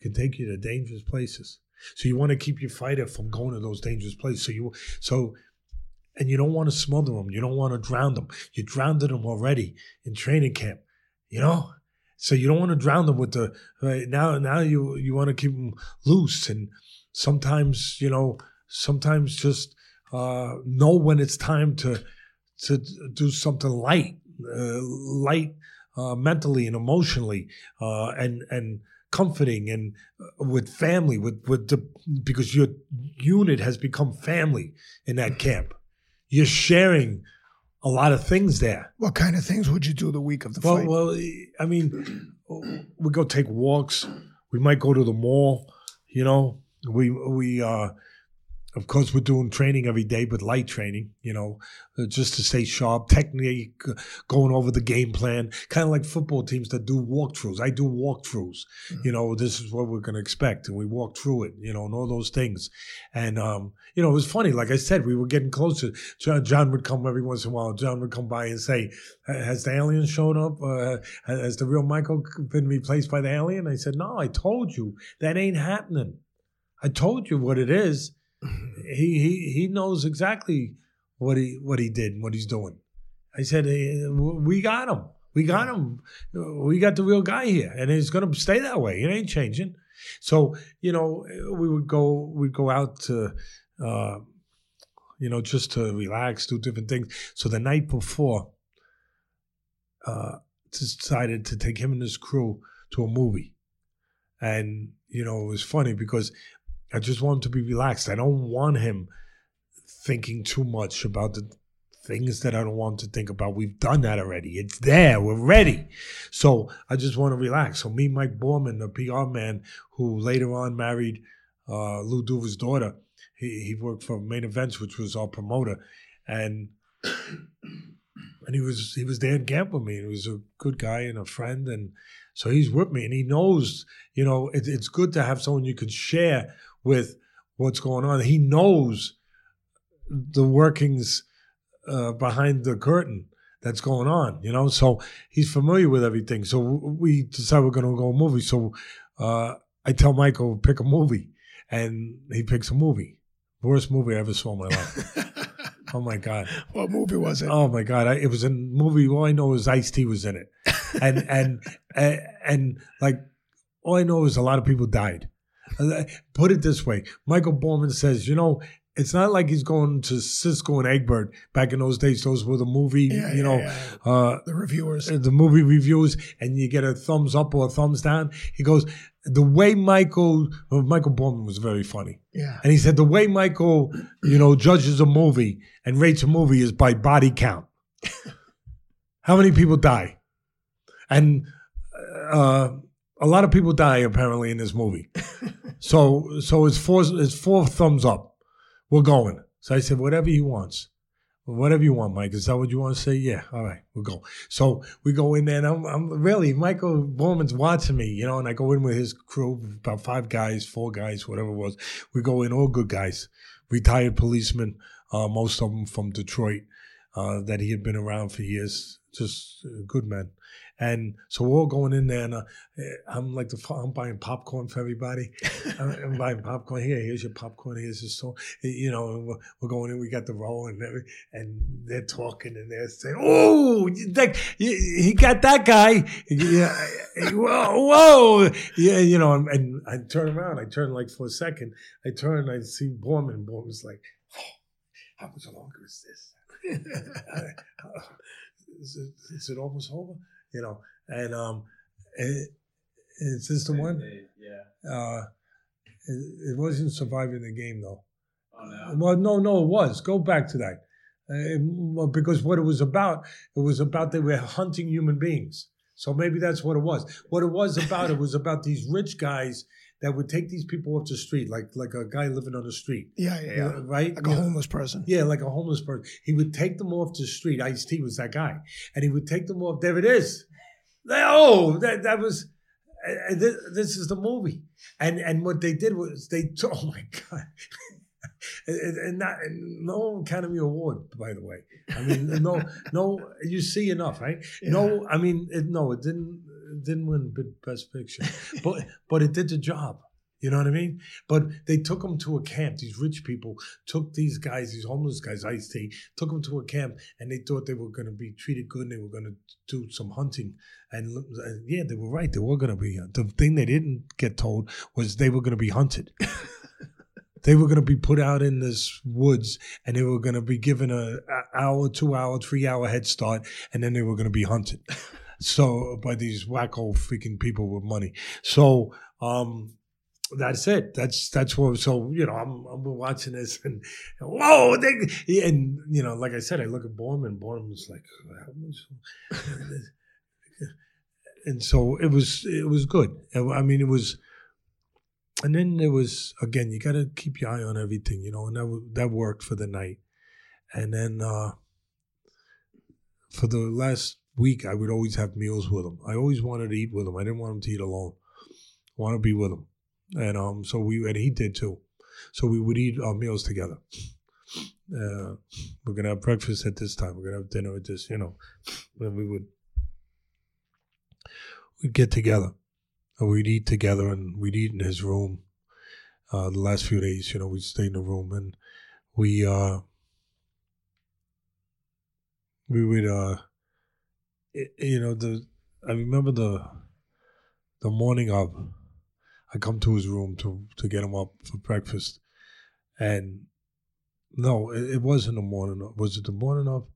It can take you to dangerous places. So you want to keep your fighter from going to those dangerous places. So you so and you don't want to smother them. You don't want to drown them. You drowned them already in training camp. You know, so you don't want to drown them with the right now. Now you you want to keep them loose, and sometimes you know, sometimes just uh, know when it's time to to do something light, uh, light uh, mentally and emotionally, uh, and and comforting and uh, with family with with the because your unit has become family in that camp. You're sharing a lot of things there. What kind of things would you do the week of the Well, fight? well, I mean, we go take walks. We might go to the mall. You know, we we uh, of course we're doing training every day, but light training. You know, uh, just to stay sharp, technique, uh, going over the game plan, kind of like football teams that do walkthroughs. I do walkthroughs. You know, this is what we're going to expect, and we walk through it. You know, and all those things. And um, you know, it was funny. Like I said, we were getting closer. John, John would come every once in a while. John would come by and say, "Has the alien shown up? Uh, has the real Michael been replaced by the alien?" I said, "No, I told you that ain't happening. I told you what it is. He he he knows exactly what he what he did and what he's doing." I said, "Eh, "We got him. We got him. We got the real guy here, and it's going to stay that way. It ain't changing." So you know, we would go we'd go out to. Uh, you know, just to relax, do different things. So the night before, uh, decided to take him and his crew to a movie. And, you know, it was funny because I just want him to be relaxed. I don't want him thinking too much about the things that I don't want to think about. We've done that already. It's there. We're ready. So I just want to relax. So me, Mike Borman, the PR man who later on married uh, Lou Duva's daughter, he, he worked for Main Events, which was our promoter, and and he was he was there in camp with me. He was a good guy and a friend, and so he's with me, and he knows. You know, it, it's good to have someone you can share with what's going on. He knows the workings uh, behind the curtain that's going on, you know. So he's familiar with everything. So we decide we're going to go a movie. So uh, I tell Michael pick a movie, and he picks a movie. Worst movie I ever saw in my life. [LAUGHS] oh my god! What movie was it? Oh my god! I, it was a movie. All I know is Ice T was in it, and and [LAUGHS] and, and like all I know is a lot of people died. Put it this way: Michael Borman says, you know, it's not like he's going to Siskel and Ebert back in those days. Those were the movie, Yeah, you yeah, know, yeah. Uh, the reviewers. the movie reviews, and you get a thumbs up or a thumbs down. He goes, the way Michael well, Michael Borman was very funny, Yeah. and he said the way Michael, you know, judges a movie and rates a movie is by body count. [LAUGHS] How many people die? And uh, a lot of people die apparently in this movie. [LAUGHS] so so it's four it's four thumbs up. We're going. So I said, whatever he wants. Whatever you want, Mike. Is that what you want to say? Yeah. All right. We'll go. So we go in there, and I'm, I'm really, Michael Borman's watching me, you know, and I go in with his crew, about five guys, four guys, whatever it was. We go in, all good guys, retired policemen, uh, most of them from Detroit, uh, that he had been around for years, just uh, good men. And so we're all going in there, and uh, eh, I'm like the I'm buying popcorn for everybody. [LAUGHS] I'm, buying popcorn here. Here's your popcorn. Here's your so eh, you know. and We're, we're going in. We got the roll, and every- and they're talking, and they're saying, "Oh, that, he got that guy." Yeah, whoa, whoa, yeah, you know. And, and I turn around. I turn like for a second. I turn. I see Borman. Borman's like, oh, "How much longer is this?" [LAUGHS] Uh, is, it, is it almost over? You know, and um, it, is this the one? Yeah. Uh, it, it wasn't surviving the game though. Oh no. Well, no, no, it was. Go back to that. Uh, because what it was about, it was about they were hunting human beings. So maybe that's what it was. What it was about, it was about these rich guys that would take these people off the street, like like a guy living on the street, Yeah, yeah, yeah. right? Like a homeless person. Yeah, like a homeless person. He would take them off the street. Ice T was that guy, and he would take them off. There it is. Oh, that that was. uh, This, this is the movie, and and what they did was they. [LAUGHS] Oh my god. And, and not, and no Academy Award, by the way. I mean, no, no. You see enough, right? No, I mean, it, no, it didn't. Didn't win Best Picture, [LAUGHS] but but it did the job. You know what I mean? But they took them to a camp. These rich people took these guys, these homeless guys, Ice T, took them to a camp, and they thought they were going to be treated good, and they were going to do some hunting. And uh, yeah, they were right. They were going to be. The thing they didn't get told was they were going to be hunted. [LAUGHS] they were going to be put out in this woods, and they were going to be given a, a hour, two hour, three hour head start, and then they were going to be hunted. [LAUGHS] so by these wacko freaking people with money. So um, that's it. That's that's what. So you know, I'm I'm watching this and whoa, they, and you know, like I said, I look at Borman. Borman's like, how much? [LAUGHS] and so it was it was good. I mean, it was. And then there was again, you got to keep your eye on everything, you know, and that that worked for the night. And then uh, for the last week, I would always have meals with him. I always wanted to eat with him. I didn't want him to eat alone. I want to be with him, and um, so we and he did too. So we would eat our meals together. Uh, we're gonna have breakfast at this time. We're gonna have dinner at this, you know. Then we would we'd get together and we'd eat together, and we'd eat in his room. Uh, the last few days, you know, we'd stay in the room, and we uh, we would uh, i- you know the I remember the the morning of I come to his room to to get him up for breakfast, and no, it, it wasn't the morning. of. Was it the morning of?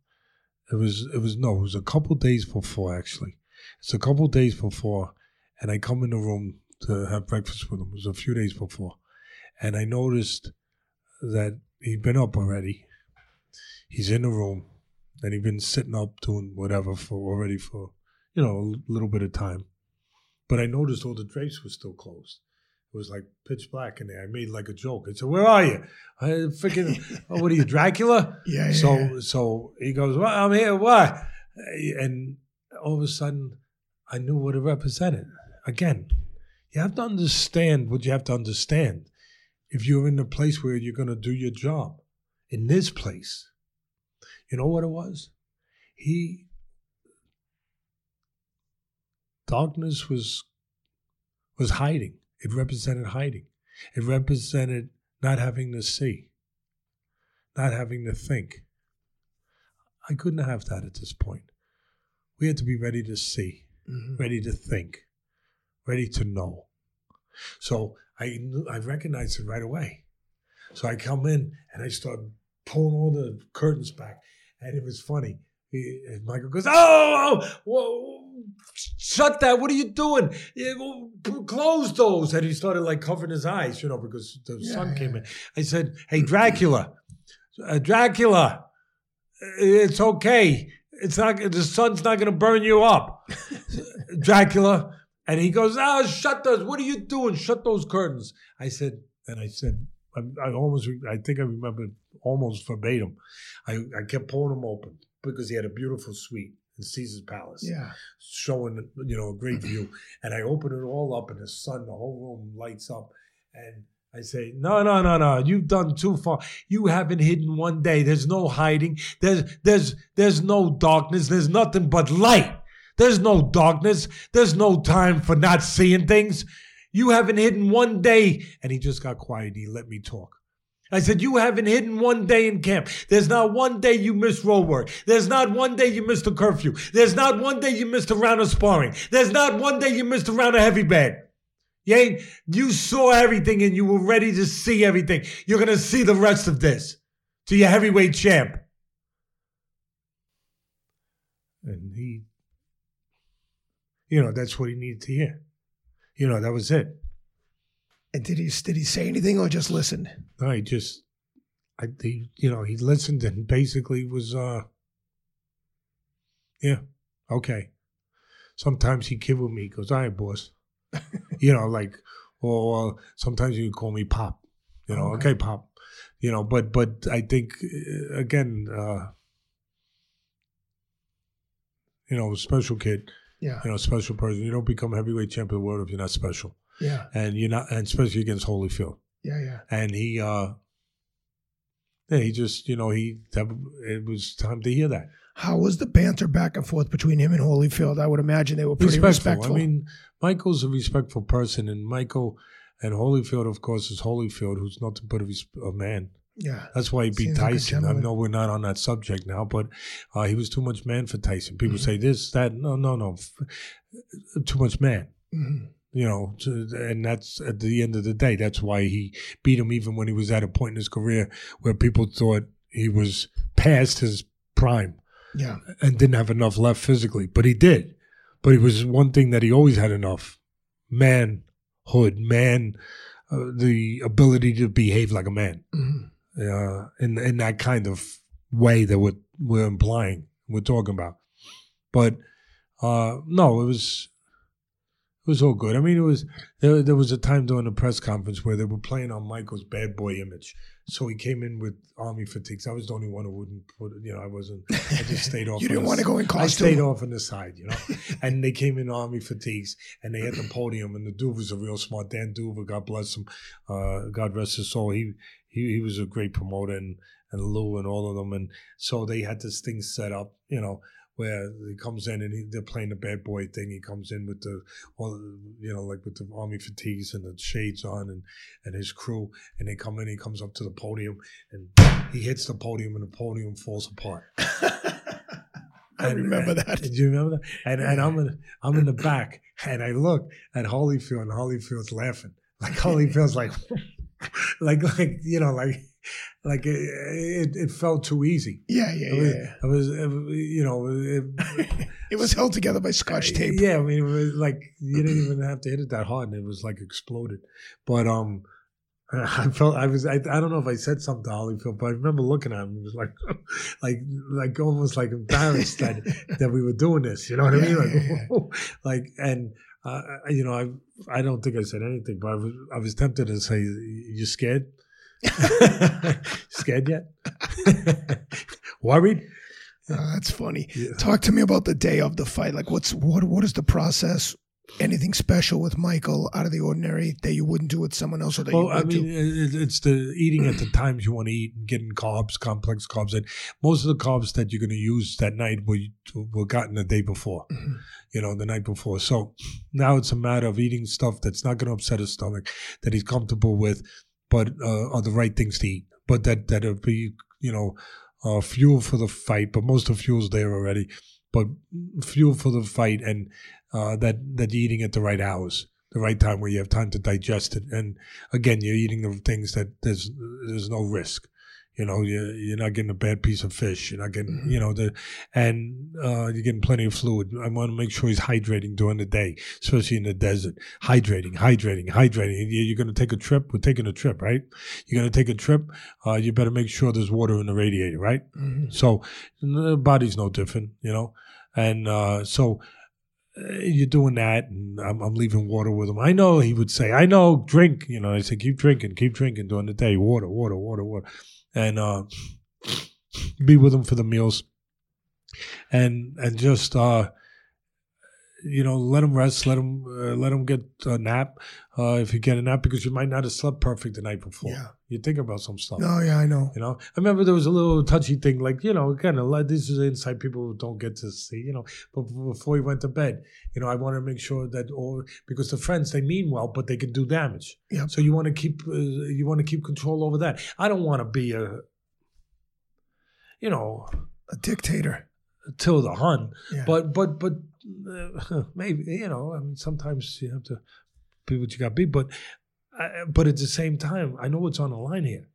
It was. It was no. It was a couple days before actually. It's a couple days before, and I come in the room to have breakfast with him. It was a few days before, and I noticed that he'd been up already. He's in the room, and he'd been sitting up doing whatever for already for you know a little bit of time. But I noticed all the drapes were still closed. It was like pitch black in there. I made like a joke. I said, "Where are you? I freaking [LAUGHS] oh, what are you, Dracula?" Yeah, yeah, So yeah. so he goes, "Well, I'm here. Why?" And all of a sudden, I knew what it represented. Again, you have to understand what you have to understand. If you're in a place where you're going to do your job, in this place, you know what it was? He darkness was was hiding. It represented hiding. It represented not having to see, not having to think. I couldn't have that at this point. We had to be ready to see, Mhm. ready to think, ready to know. So I knew, I recognized it right away. So I come in and I start pulling all the curtains back, and it was funny. He, Michael goes, "Oh, oh, whoa, shut that! What are you doing? Yeah, well, close those!" And he started like covering his eyes, you know, because the Yeah, sun came in. I said, "Hey, Dracula, uh, Dracula, it's okay. It's not. The sun's not going to burn you up, [LAUGHS] Dracula." And he goes, "Ah, shut those! What are you doing? Shut those curtains!" I said, and I said, I, I almost, I think I remember almost verbatim. I, I kept pulling them open because he had a beautiful suite in Caesar's Palace, Yeah. showing you know a great [CLEARS THROAT] view. And I open it all up, and the sun, the whole room lights up, and. I say, no, no, no, no. You've done too far. You haven't hidden one day. There's no hiding. There's, there's, there's no darkness. There's nothing but light. There's no darkness. There's no time for not seeing things. You haven't hidden one day. And he just got quiet. He let me talk. I said, You haven't hidden one day in camp. There's not one day you missed roadwork. There's not one day you missed a curfew. There's not one day you missed a round of sparring. There's not one day you missed a round of heavy bag. You you saw everything and you were ready to see everything. You're going to see the rest of this to your heavyweight champ. And he, you know, that's what he needed to hear. You know, that was it. And did he did he say anything or just listen? No, he just, I, he, you know, he listened and basically was, uh, yeah, okay. Sometimes he kid with me. He goes, all right, boss. [LAUGHS] you know, like, or, sometimes he would call me Pop. You know, Okay. okay, Pop. You know, but but I think uh, again, uh, you know, special kid. Yeah. You know, special person. You don't become heavyweight champion of the world if you're not special, Yeah. and you're not, and especially against Holyfield Yeah. Yeah. and he uh yeah he just you know he it was time to hear that How was the banter back and forth between him and Holyfield? I would imagine they were pretty respectful. i mean michael's a respectful person and michael and holyfield of course is holyfield who's nothing but a, a man yeah. that's why he beat Seems like tyson i know we're not on that subject now but uh, he was too much man for tyson people Mhm. say this that no no no too much man Mhm. You know, to, and that's at the end of the day, that's why he beat him even when he was at a point in his career where people thought he was past his prime Yeah. and didn't have enough left physically, but he did. But it was one thing that he always had enough manhood, man, uh, the ability to behave like a man Mhm. uh, in in that kind of way that we're we're implying, we're talking about. But uh, no, it was was all good. I mean, it was there, there was a time during the press conference where they were playing on Michael's bad boy image. So he came in with army fatigues. I was the only one who wouldn't put, you know, I wasn't. I just stayed [LAUGHS] off. You didn't want to go in costume. I stayed off on the side, you know. [LAUGHS] and they came in army fatigues, and they had the podium, and the Duva was a real smart. Dan Duva, God bless him, uh, God rest his soul. He he he was a great promoter, and and Lou and all of them, and so they had this thing set up, you know, where he comes in and he, they're playing the bad boy thing. He comes in with the, all, you know, like with the army fatigues and the shades on, and and his crew, and they come in. He comes up to the podium, and he hits the podium, and the podium falls apart. [LAUGHS] I And- remember and- that. Did you remember that? And and I'm in I'm in the back, and I look at Holyfield, and Holyfield's laughing. Like [LAUGHS] Holyfield's like, [LAUGHS] like like you know like like it, it, it felt too easy. Yeah, yeah, It was, yeah. it was it- you know it, [LAUGHS] it was held together by scotch tape. yeah, I mean, it was like you didn't even have to hit it that hard, and it was like exploded. But um, [LAUGHS] I felt I was I, I don't know if I said something to Holyfield, but I remember looking at him. He was like, [LAUGHS] like, like almost like embarrassed that that we were doing this. You know what I mean? Like, yeah, yeah. like, and uh, you know, I I don't think I said anything, but I was I was tempted to say, "You scared? [LAUGHS] scared yet? [LAUGHS] Worried?" Uh, that's funny. Yeah. Talk to me about the day of the fight. Like, what's what? What is the process? Anything special with Michael out of the ordinary that you wouldn't do with someone else, or that you Well, I mean, do? it's the eating at the [CLEARS THROAT] times you want to eat and getting carbs, complex carbs. And most of the carbs that you're going to use that night were, were gotten the day before, Mhm. you know, the night before. So now it's a matter of eating stuff that's not going to upset his stomach, that he's comfortable with, but uh, are the right things to eat. But that, that'll be, you know, uh, fuel for the fight, but most of the fuel's there already. But fuel for the fight and uh, that, that you're eating at the right hours the right time where you have time to digest it. And again, you're eating the things that there's there's no risk. You know, you're, you're not getting a bad piece of fish. You're not getting, Mhm. you know, the and uh, you're getting plenty of fluid. I want to make sure he's hydrating during the day, especially in the desert. Hydrating, hydrating, hydrating. You- You're going to take a trip. We're taking a trip, right? You're going to take a trip. Uh, you better make sure there's water in the radiator, right? Mhm. So the body's no different, you know. And uh, so uh, you're doing that, and I'm, I'm leaving water with him. I know he would say, "I know, drink." You know, I say, "Keep drinking, keep drinking during the day. Water, water, water, water," and uh, be with them for the meals, and and just uh, you know, let him rest, let him uh, let him get a nap uh, if you get a nap because you might not have slept perfect the night before. Yeah. You think about some stuff. No, yeah, I know. You know, I remember there was a little touchy thing, like you know, kind of like this is inside people don't get to see, you know. But before he went to bed, you know, I want to make sure that all because the friends they mean well, but they can do damage. Yep. So you want to keep uh, you want to keep control over that. I don't want to be a, you know, A dictator. till the hun, Yeah. but but but [LAUGHS] maybe you know, I mean, sometimes you have to be what you got to be. But uh, but at the same time, I know what's on the line here.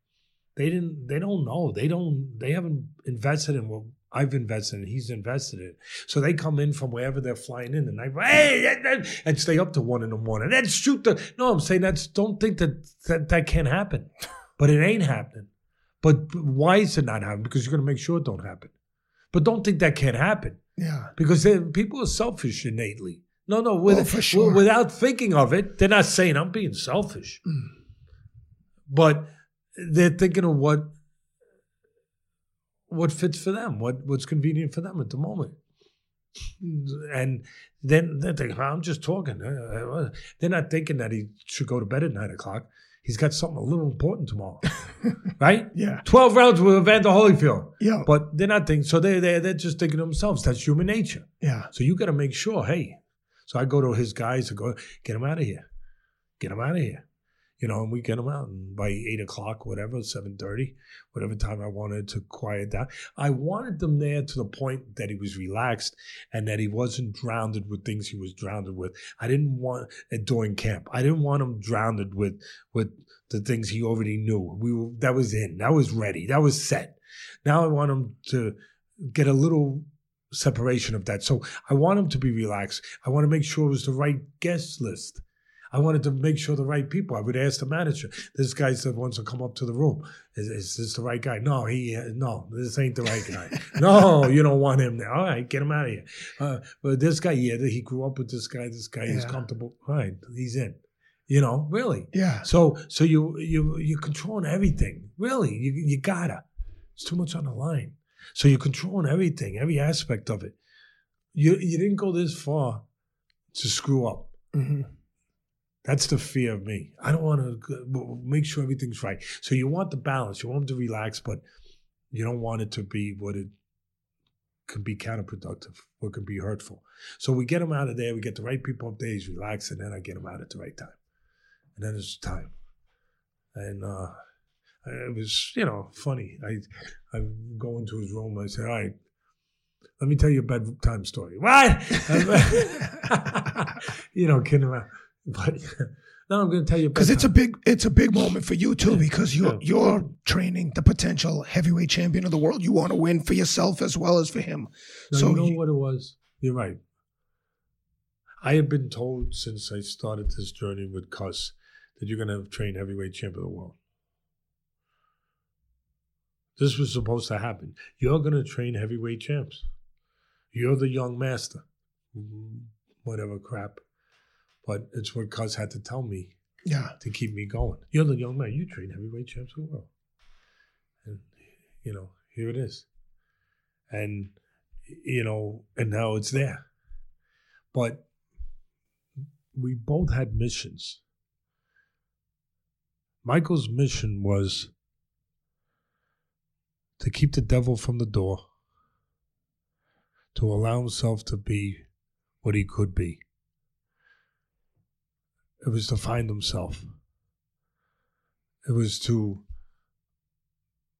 They didn't. They don't know. They don't. They haven't invested in what I've invested in. He's invested in. So they come in from wherever they're flying in, and I hey, and stay up to one in the morning. and shoot the. No, I'm saying that's. Don't think that that, that can't happen, [LAUGHS] but it ain't happening. But why is it not happening? Because you're going to make sure it don't happen. But don't think that can't happen yeah. because people are selfish innately. No, no, with, Oh, sure. without thinking of it, they're not saying I'm being selfish, Mm. but they're thinking of what what fits for them, what what's convenient for them at the moment, and then they think I'm just talking. Uh, They're not thinking that he should go to bed at nine o'clock. He's got something a little important tomorrow, [LAUGHS] right? Yeah. Twelve rounds with Evander Holyfield. Yeah. But they're not thinking, so they they they're just thinking to themselves. That's human nature. Yeah. So you got to make sure. Hey, so I go to his guys and go, get him out of here, get him out of here. You know, and we get them out, and by eight o'clock, whatever, seven thirty, whatever time I wanted to quiet down, I wanted them there to the point that he was relaxed and that he wasn't drowned with things he was drowned with. I didn't want uh, during camp. I didn't want him drowned with with the things he already knew. We were, that was in, that was ready, that was set. Now I want him to get a little separation of that. So I want him to be relaxed. I want to make sure it was the right guest list. I wanted to make sure the right people. I would ask the manager. This guy that wants to come up to the room. Is, is this the right guy? No, he no. This ain't the right guy. [LAUGHS] no, you don't want him there. All right, get him out of here. Uh, but this guy, yeah, he grew up with this guy. This guy is Yeah. comfortable. All right, he's in. You know, really. Yeah. So so you you you're controlling everything. Really, you you gotta. It's too much on the line. So you're controlling everything, every aspect of it. You you didn't go this far to screw up. hmm That's the fear of me. I don't want to make sure everything's right. So you want the balance. You want him to relax, but you don't want it to be what it could be counterproductive, what could be hurtful. So we get them out of there. We get the right people up there. He's relaxed, and then I get him out at the right time. And then it's time. And uh, it was, you know, funny. I I go into his room. I say, "All right, let me tell you a bedtime story." What? [LAUGHS] [LAUGHS] you know, kidding around. But [LAUGHS] now I'm going to tell you Because it's a big, it's a big moment for you too. Because you're Yeah. you're training the potential heavyweight champion of the world. You want to win for yourself as well as for him. No, so you know you- what it was? You're right. I have been told since I started this journey with Cus that you're going to train heavyweight champion of the world. This was supposed to happen. You're going to train heavyweight champs. You're the young master. Mm-hmm. Whatever crap. But it's what Cus had to tell me Yeah. to keep me going. You're the young man. You train heavyweight champs of the world. And, you know, here it is. And, you know, and now it's there. But we both had missions. Michael's mission was to keep the devil from the door, to allow himself to be what he could be. It was to find himself. It was to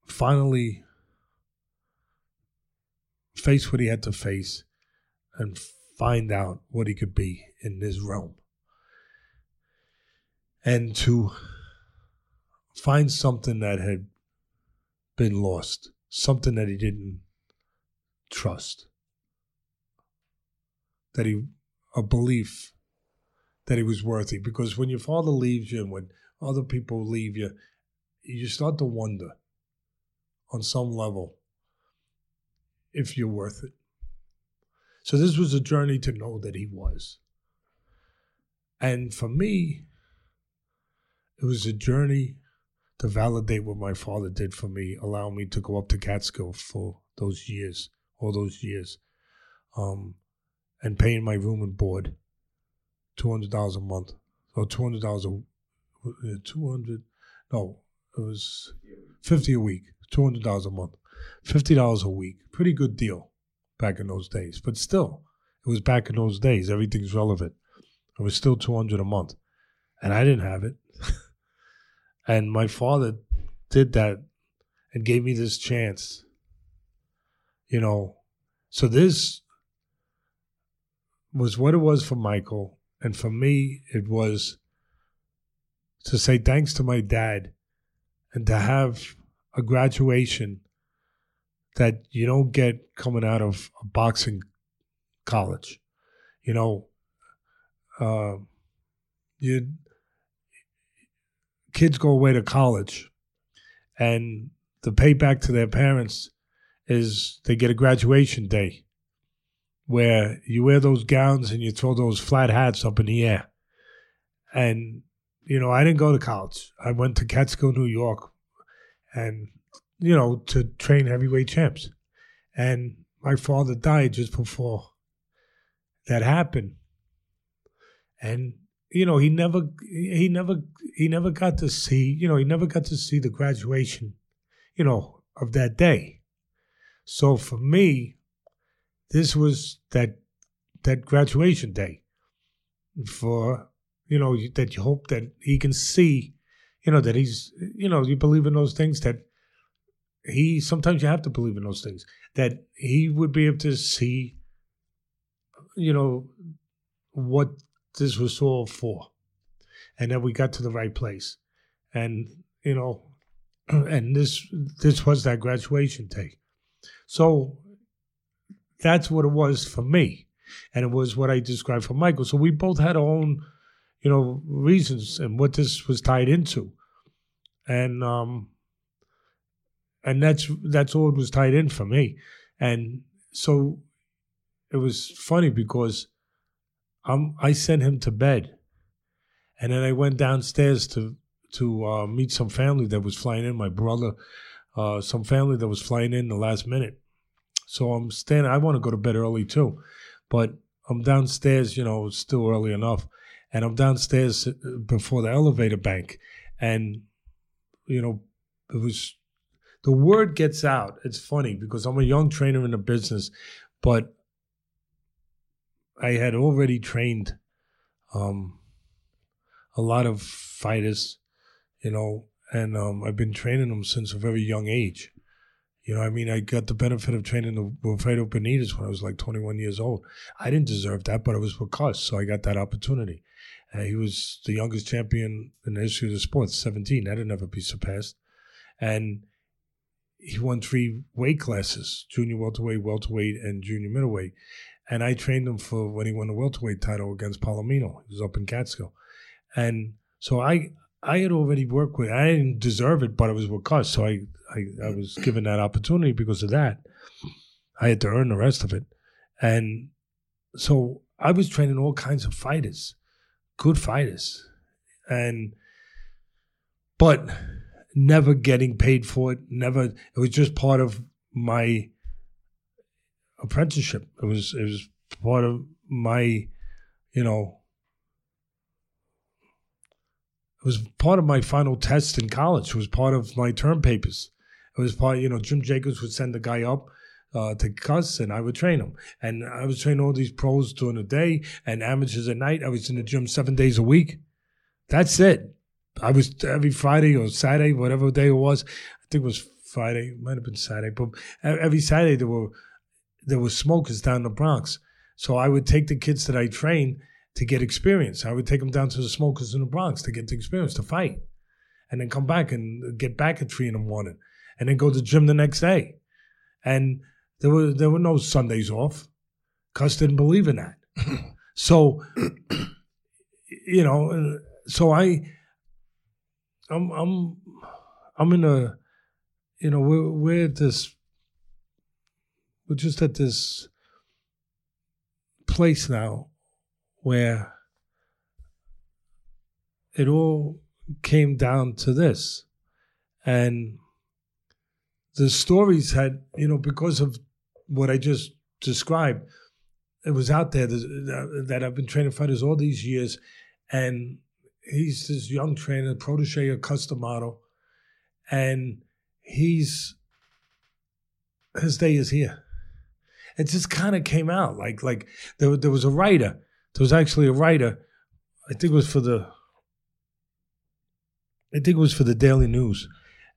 finally face what he had to face and find out what he could be in this realm. And to find something that had been lost, something that he didn't trust, that he, a belief that he was worthy. Because when your father leaves you and when other people leave you, you start to wonder on some level if you're worth it. So this was a journey to know that he was. And for me, it was a journey to validate what my father did for me, allow me to go up to Catskill for those years, all those years, um, and paying my room and board, two hundred dollars a month, or two hundred dollars a, two hundred, no, it was fifty a week, two hundred dollars a month, fifty dollars a week, pretty good deal back in those days, but still, it was back in those days. Everything's relevant. It was still two hundred a month, and I didn't have it. [LAUGHS] And my father did that and gave me this chance. You know, so this was what it was for Michael. And for me, it was to say thanks to my dad and to have a graduation that you don't get coming out of a boxing college. You know, uh, you kids go away to college and the payback to their parents is they get a graduation day where you wear those gowns and you throw those flat hats up in the air. And, you know, I didn't go to college. I went to Catskill, New York, and, you know, to train heavyweight champs. And my father died just before that happened. And you know, he never, he never, he never got to see, you know, he never got to see the graduation, you know, of that day. So for me, this was that that graduation day for you know that you hope that he can see, you know, that he's, you know, you believe in those things that he sometimes you have to believe in those things that he would be able to see, you know, what this was all for, and that we got to the right place, and you know, [CLEARS THROAT] and this this was that graduation day, so that's what it was for me, and it was what I described for Michael. So we both had our own, you know, reasons and what this was tied into, and um, and that's that's all it was tied in for me, and so it was funny because I'm, I sent him to bed, and then I went downstairs to to uh, meet some family that was flying in. My brother, uh, some family that was flying in the last minute. So I'm standing. I want to go to bed early too, but I'm downstairs. You know, it's still early enough, and I'm downstairs uh, before the elevator bank, and you know, it was the word gets out. It's funny because I'm a young trainer in the business, but I had already trained um, a lot of fighters, you know, and um, I've been training them since a very young age. You know, I mean, I got the benefit of training the Wilfredo Benitez when I was like 21 years old. I didn't deserve that, but it was because, so I got that opportunity. Uh, he was the youngest champion in the history of the sport, 17. That'd never be surpassed. And he won three weight classes junior welterweight, welterweight, and junior middleweight. And I trained him for when he won the welterweight title against Palomino. He was up in Catskill. And so I I had already worked with. I didn't deserve it, but it was with Cus, so I, I I was given that opportunity because of that. I had to earn the rest of it, and so I was training all kinds of fighters, good fighters, and but never getting paid for it. Never. It was just part of my apprenticeship. It was it was part of my, you know, it was part of my final test in college. It was part of my term papers. It was part, you know, Jim Jacobs would send the guy up uh, to Cus and I would train him. And I was training all these pros during the day and amateurs at night. I was in the gym seven days a week. That's it. I was every Friday or Saturday, whatever day it was. I think it was Friday, it might have been Saturday, but every Saturday there were there were smokers down in the Bronx. So I would take the kids that I trained to get experience. I would take them down to the smokers in the Bronx to get the experience to fight, and then come back and get back at three in the morning, and then go to the gym the next day. And there were there were no Sundays off. Cus didn't believe in that. [CLEARS THROAT] so you know, so I I'm I'm I'm in a you know we're we're at this we're just at this place now where it all came down to this. And the stories had, you know, because of what I just described, it was out there that, I've been training fighters all these years. And he's this young trainer, protege of Cus D'Amato. And he's, his day is here. It just kind of came out like, like there, there was a writer there was actually a writer, I think it was for the, I think it was for the Daily News,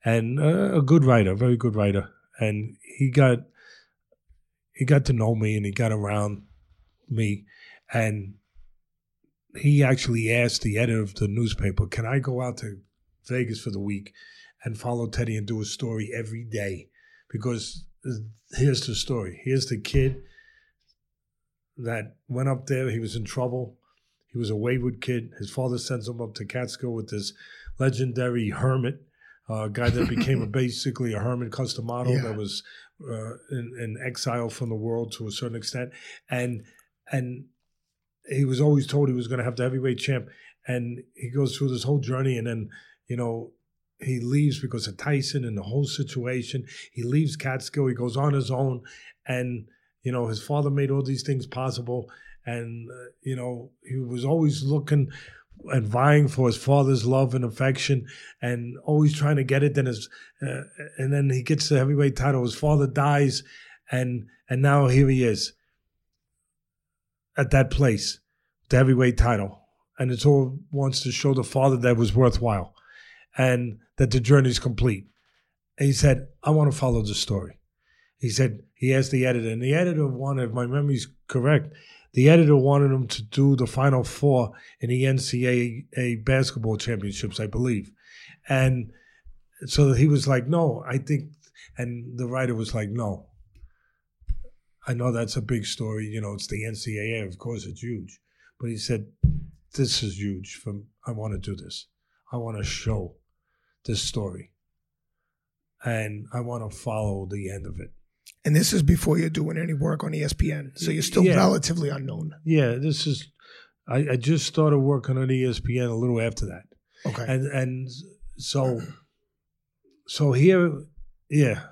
and uh, a good writer, very good writer, and he got, he got to know me and he got around me, and he actually asked the editor of the newspaper, "Can I go out to Vegas for the week and follow Teddy and do a story every day?" Because uh, here's the story. Here's the kid that went up there. He was in trouble. He was a wayward kid. His father sends him up to Catskill with this legendary hermit, a uh, guy that became a, [LAUGHS] basically a hermit Cus D'Amato yeah. that was uh, in, in, exile from the world to a certain extent, and and he was always told he was going to have the heavyweight champ, and he goes through this whole journey, and then you know he leaves because of Tyson and the whole situation. He leaves Catskill. He goes on his own, and you know, his father made all these things possible, and uh, you know, he was always looking and vying for his father's love and affection, and always trying to get it. Then his, uh, and then he gets the heavyweight title. His father dies, and and now here he is at that place, the heavyweight title, and it's all wants to show the father that was worthwhile, and that the journey's complete. And he said, "I want to follow the story." He said, he asked the editor, and the editor wanted, if my memory's correct, the editor wanted him to do the final four in the NCAA basketball championships, I believe. And so he was like, no, I think, and the writer was like, no. I know that's a big story. You know, it's the NCAA. Of course, it's huge. But he said, this is huge. From I want to do this. I want to show this story. And I want to follow the end of it. And this is before you're doing any work on ESPN, so you're still yeah. relatively unknown. Yeah, this is. I, I, just started working on ESPN a little after that. Okay, and and so, so here, yeah,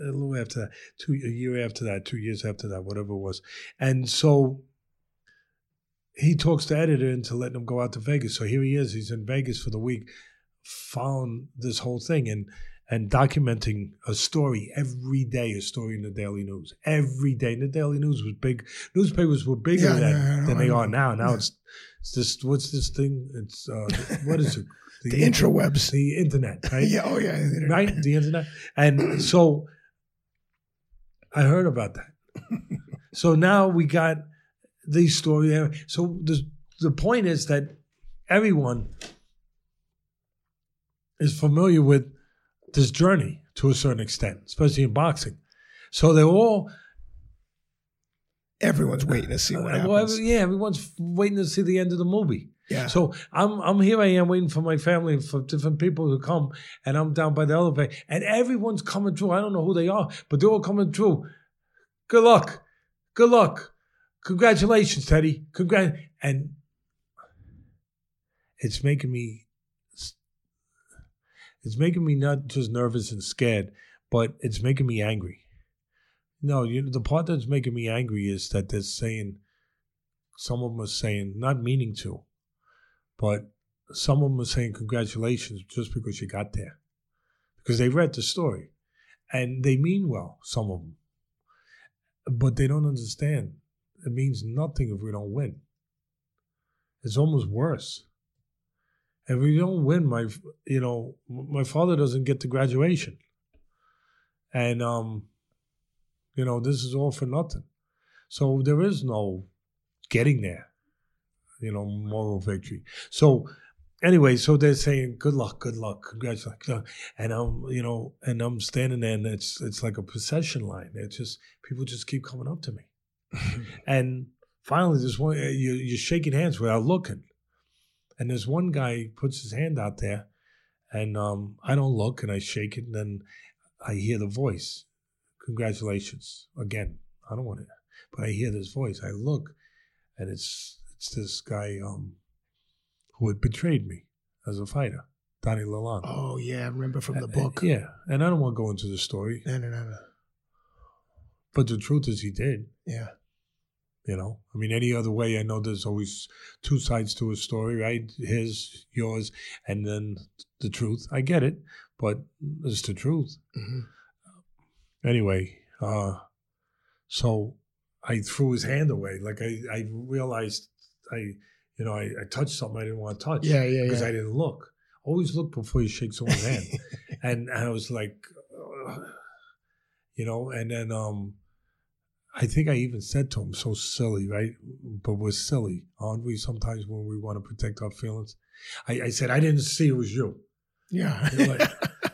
a little after that, two a year after that, two years after that, whatever it was, and so he talks the editor into letting him go out to Vegas. So here he is. He's in Vegas for the week, found this whole thing, and and documenting a story every day, a story in the Daily News. Every day. And the Daily News was big. Newspapers were bigger yeah, than, than they are now. Now it's, it's this, what's this thing? It's, uh, what is it? [LAUGHS] The, the intrawebs. The internet, [LAUGHS] right? yeah, oh yeah. The right? The internet. And so I heard about that. [LAUGHS] so now we got the story. So the, the point is that everyone is familiar with this journey to a certain extent, especially in boxing. So they're all. Everyone's waiting to see what uh, happens. Well, yeah, everyone's waiting to see the end of the movie. Yeah. So I'm I'm here. I am waiting for my family and for different people to come, and I'm down by the elevator, and everyone's coming through. I don't know who they are, but they're all coming through. Good luck, good luck, congratulations, Teddy. Congrat and it's making me it's making me not just nervous and scared, but it's making me angry. No, you, the part that's making me angry is that they're saying, some of them are saying, not meaning to, but some of them are saying congratulations just because you got there. Because they read the story. And they mean well, some of them. But they don't understand. It means nothing if we don't win. It's almost worse. If we don't win, my you know, my father doesn't get the graduation. And um, you know, this is all for nothing. So there is no getting there, you know, moral victory. So anyway, so they're saying good luck, good luck, congratulations, and I'm, you know, and I'm standing there, and it's it's like a procession line. It's just people just keep coming up to me, [LAUGHS] and finally, there's one you you're shaking hands without looking, and there's one guy puts his hand out there, and um, I don't look, and I shake it, and then I hear the voice, congratulations again. I don't want it, but I hear this voice. I look, and it's it's this guy um, who had betrayed me as a fighter, Donnie Lalonde. Oh yeah, I remember from the book. yeah, and I don't want to go into the story, No, no, no, no. but the truth is he did. Yeah. You know, I mean, any other way, I know there's always two sides to a story, right? His, yours, and then the truth. I get it, but it's the truth. hmm Anyway, uh, so I threw his hand away. Like I, I realized I, you know, I, I touched something I didn't want to touch. Yeah, yeah, because yeah. I didn't look. Always look before you shake someone's hand. [LAUGHS] and I was like, "Ugh," you know, and then um, I think I even said to him, so silly, right? But we're silly, aren't we? Sometimes when we want to protect our feelings. I, I said, I didn't see it was you, yeah. Like,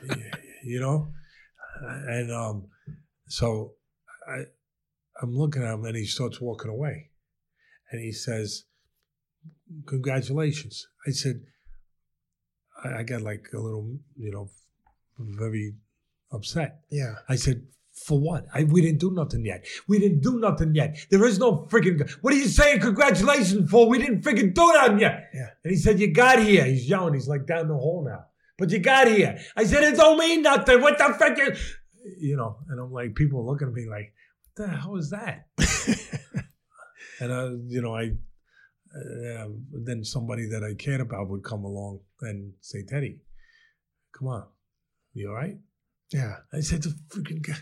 [LAUGHS] you know? And um, so I, I'm looking at him and he starts walking away. And he says, Congratulations. I said, I, I got like a little, you know, very upset. yeah. I said, for what? I, we didn't do nothing yet. We didn't do nothing yet. There is no freaking. What are you saying congratulations for? We didn't freaking do nothing yet. Yeah. And he said, You got here. He's yelling. He's like down the hall now. But you got here. I said, It don't mean nothing. What the frick? is-" You know, and I'm like, people looking at me like, What the hell is that? [LAUGHS] and I, you know, I, uh, then somebody that I cared about would come along and say, Teddy, come on. You all right? Yeah. I said, the freaking, guy,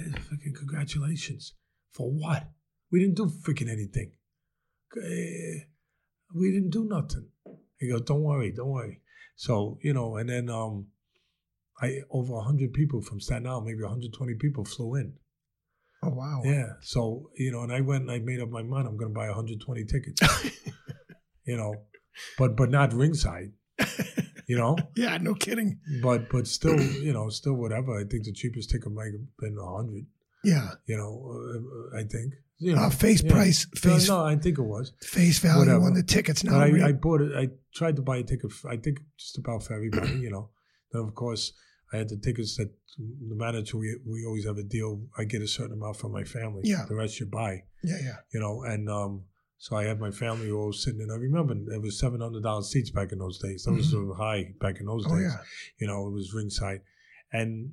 freaking congratulations. For what? We didn't do freaking anything. We didn't do nothing. He goes, don't worry, don't worry. So, you know, and then um, I over 100 people from Staten Island, maybe 120 people flew in. Oh wow. Yeah. So, you know, and I went and I made up my mind I'm going to buy 120 tickets. [LAUGHS] you know, but but not ringside, [LAUGHS] you know? [LAUGHS] Yeah. No kidding. But but still, you know, still whatever. I think the cheapest ticket might have been a hundred. Yeah. You know, uh, I think. You know, Uh, face yeah. price, No, face No, I think it was. face value Whatever. on the tickets now. I, I bought it. I tried to buy a ticket. I think just about for everybody. You know. Then of course I had the tickets that the manager. We we always have a deal. I get a certain amount from my family. Yeah. The rest you buy. yeah, yeah. You know, and um, so I had my family all sitting in. I remember it was seven hundred dollars seats back in those days. That was so high back in those Mm-hmm. Oh days. yeah. you know, it was ringside. And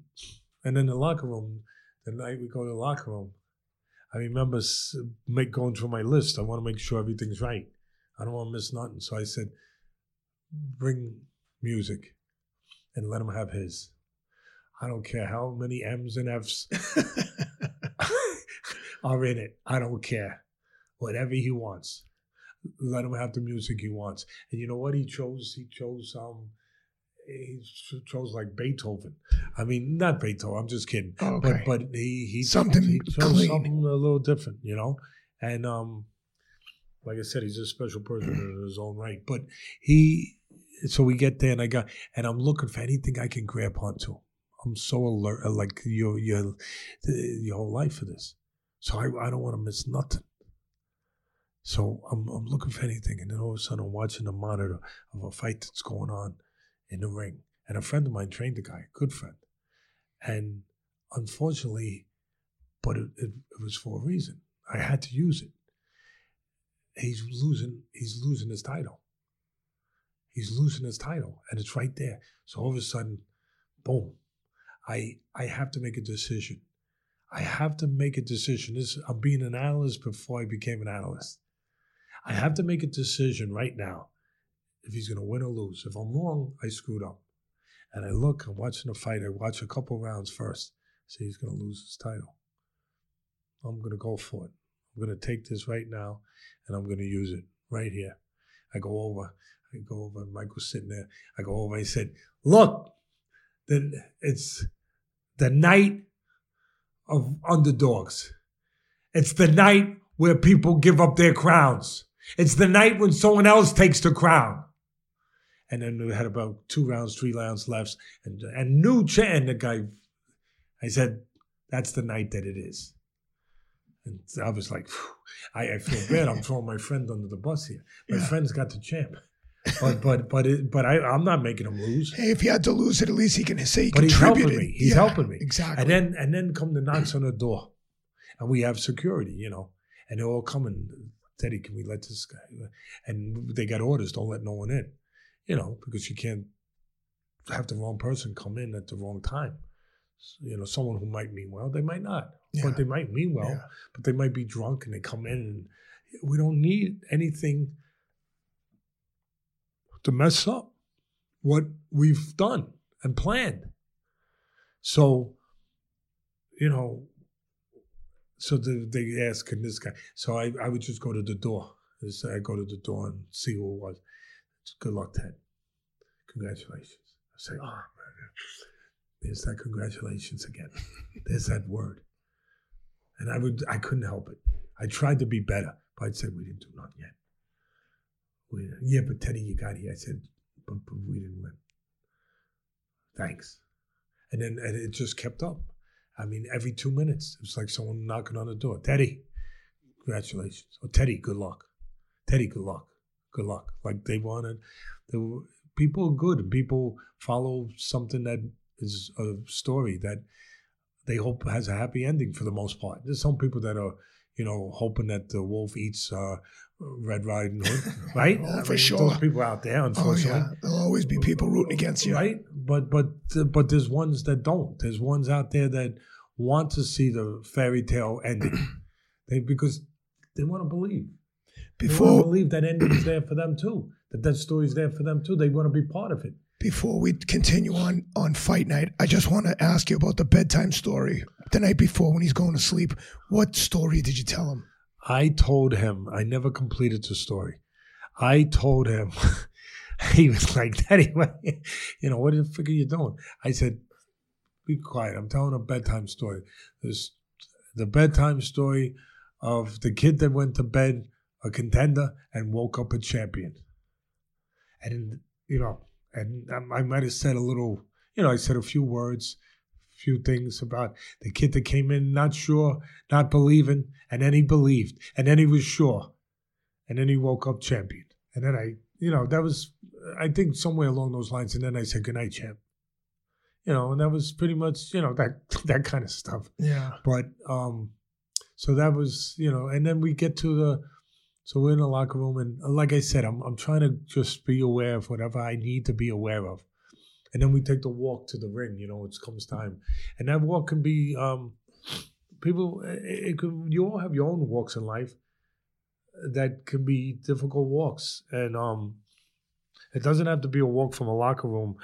and then the locker room, the night we go to the locker room, I remember make, going through my list. I want to make sure everything's right. I don't want to miss nothing. So I said, bring music and let him have his. I don't care how many M's and F's [LAUGHS] [LAUGHS] are in it. I don't care. Whatever he wants. Let him have the music he wants. And you know what he chose? He chose um he chose like Beethoven. I mean, not Beethoven. I'm just kidding. Okay. But but he he Something he chose clean. something a little different, you know. And um, like I said, he's a special person in his own right. But he, so we get there, and I got, and I'm looking for anything I can grab onto. I'm so alert, like your your your whole life for this. So I I don't want to miss nothing. So I'm, I'm looking for anything, and then all of a sudden I'm watching the monitor of a fight that's going on in the ring. And a friend of mine trained the guy, a good friend. And unfortunately, but it, it, it was for a reason. I had to use it. He's losing. He's losing his title. He's losing his title, and it's right there. So all of a sudden, boom! I I have to make a decision. I have to make a decision. This I'm being an analyst before I became an analyst. I have to make a decision right now if he's going to win or lose. If I'm wrong, I screwed up. And I look, I'm watching the fight. I watch a couple rounds first. See, he's going to lose his title. I'm going to go for it. I'm going to take this right now and I'm going to use it right here. I go over. I go over. Michael's sitting there. I go over. I said, "Look, then it's the night of underdogs. It's the night where people give up their crowns. It's the night when someone else takes the crown." And then we had about two rounds, three rounds left, and and new cha- and the guy. I said, "That's the night that it is." And I was like, I, I, feel bad. I'm throwing my friend under the bus here. My yeah. friend's got the champ. But but but it, but I, I'm not making him lose. Hey, if he had to lose it, at least he can say he But he's helping me. He's yeah, helping me. Exactly. And then and then come the knocks on the door, and we have security, you know, and they're all coming. Teddy, can we let this guy? And they got orders: don't let no one in, you know, because you can't have the wrong person come in at the wrong time. You know, someone who might mean well, they might not yeah. but they might mean well, yeah. but they might be drunk and they come in and we don't need anything to mess up what we've done and planned. So, you know, so the, they ask, can this guy? So I, I would just go to the door. I go to the door and see who it was. Good luck, Ted. Congratulations. I say, oh, man, there's that congratulations again. [LAUGHS] There's that word. And I would I couldn't help it. I tried to be better, but I'd say we didn't do nothing yet. We, yeah, but Teddy, you got here. I said, but, but we didn't win. Thanks. And then and it just kept up. I mean, every two minutes, it was like someone knocking on the door. Teddy, congratulations. Or Teddy, good luck. Teddy, good luck. Good luck. Like they wanted, they were, people are good people follow something that is a story that they hope has a happy ending for the most part. There's some people that are, you know, hoping that the wolf eats uh, Red Riding Hood, [LAUGHS] right? oh, for mean, sure. Those people out there, unfortunately. Oh, yeah. There'll always be people rooting against you, right? But but but there's ones that don't. There's ones out there that want to see the fairy tale ending, [CLEARS THROAT] they because they want to believe. Before they want to believe that ending is there for them too. That that story's there for them too. They want to be part of it before we continue on on fight night, I just want to ask you about the bedtime story the night before when he's going to sleep. What story did you tell him? I told him I never completed the story. I told him [LAUGHS] he was like, "Daddy, [LAUGHS] you know what the fuck are you doing?" I said, "Be quiet. I'm telling a bedtime story. There's the bedtime story of the kid that went to bed a contender and woke up a champion." And you know, and I might have said a little, you know, I said a few words, few things about the kid that came in not sure, not believing, and then he believed, and then he was sure, and then he woke up champion, and then I, you know, that was, I think somewhere along those lines, and then I said good night, champ. You know, and that was pretty much, you know, that [LAUGHS] that kind of stuff. Yeah. But um, so that was, you know, and then we get to the so we're in the locker room, and like I said, I'm I'm trying to just be aware of whatever I need to be aware of, and then we take the walk to the ring. You know, it comes time, and that walk can be um, people. It, it can you all have your own walks in life that can be difficult walks, and um, it doesn't have to be a walk from a locker room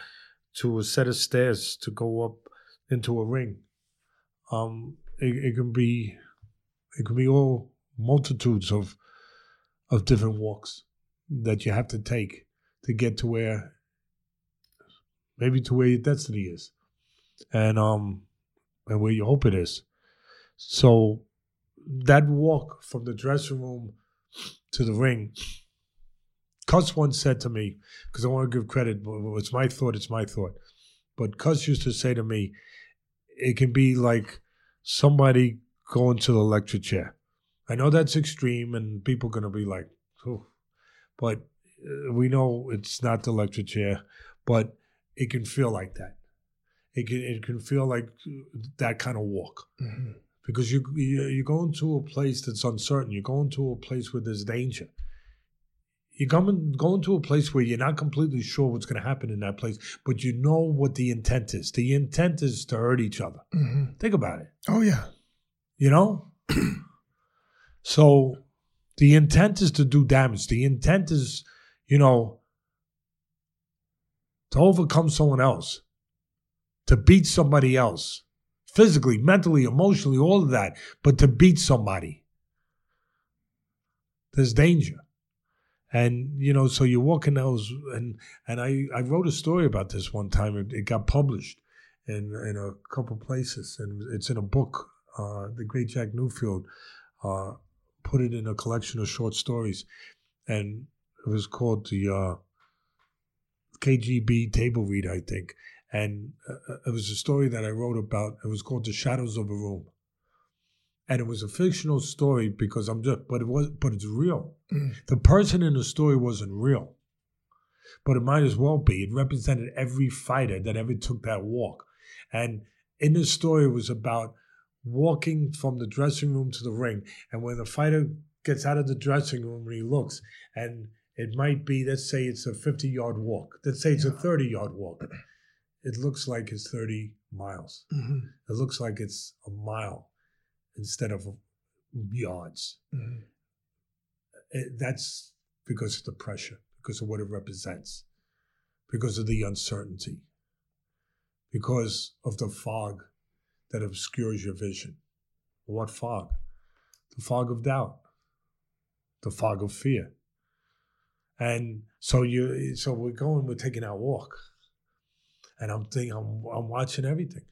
to a set of stairs to go up into a ring. Um, it, it can be it can be all multitudes of of different walks that you have to take to get to where maybe to where your destiny is and um and where you hope it is so that walk from the dressing room to the ring Cus once said to me, because I want to give credit, it's my thought, it's my thought. But Cus used to say to me, it can be like somebody going to the electric chair I know that's extreme, and people are going to be like, "Ooh," but uh, we know it's not the electric chair, but it can feel like that. It can it can feel like that kind of walk Mhm. because you you you go into a place that's uncertain. You're going to a place where there's danger. You're and go into a place where you're not completely sure what's going to happen in that place, but you know what the intent is. The intent is to hurt each other. Mhm. Think about it. Oh yeah. You know? so the intent is to do damage. The intent is, you know, to overcome someone else, to beat somebody else, physically, mentally, emotionally, all of that, but to beat somebody. There's danger. And you know, so you're walking those, and and I I wrote a story about this one time. It, it got published in in a couple places, and it's in a book. Uh, the great Jack Newfield uh, put it in a collection of short stories, and it was called the uh, KGB Table Read, I think. And uh, it was a story that I wrote about. It was called The Shadows of a Room, and it was a fictional story because I'm just, but it was, but it's real. Mm. The person in the story wasn't real, but it might as well be. It represented every fighter that ever took that walk, and in the story it was about walking from the dressing room to the ring, and when the fighter gets out of the dressing room and he looks, and it might be, let's say it's a 50 yard walk, let's say it's a 30 yard walk. It looks like it's 30 miles. Mhm. It looks like it's a mile instead of yards. Mhm. It, that's because of the pressure, because of what it represents, because of the uncertainty, because of the fog that obscures your vision. What fog? The fog of doubt, the fog of fear. And so you, so we're going, we're taking our walk, and I'm thinking, I'm, I'm watching everything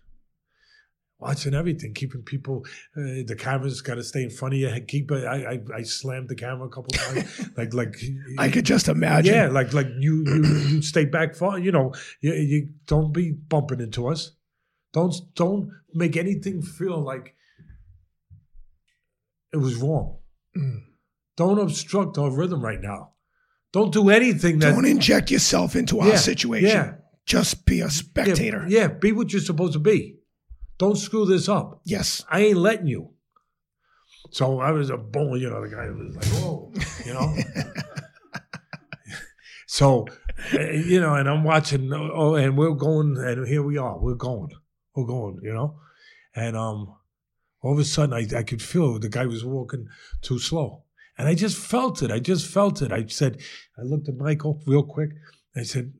watching everything, keeping people. Uh, the camera's got to stay in front of you. Keep. it- I, I I slammed the camera a couple [LAUGHS] times. like like. I could just imagine. Yeah, like like you you you stay back far. You know, you, you don't be bumping into us. Don't don't make anything feel like it was wrong. Mm. Don't obstruct our rhythm right now. Don't do anything that. Don't inject yourself into our Yeah, situation. Yeah, Just be a spectator. Yeah, be what you're supposed to be. Don't screw this up. Yes. I ain't letting you. So I was a bull, you know, the guy was like, whoa, you know. [LAUGHS] so, uh, you know, and I'm watching, oh, and we're going, and here we are, we're going, we're going, you know. And um, all of a sudden, I, I could feel the guy was walking too slow. And I just felt it. I just felt it. I said, I looked at Michael real quick. I said,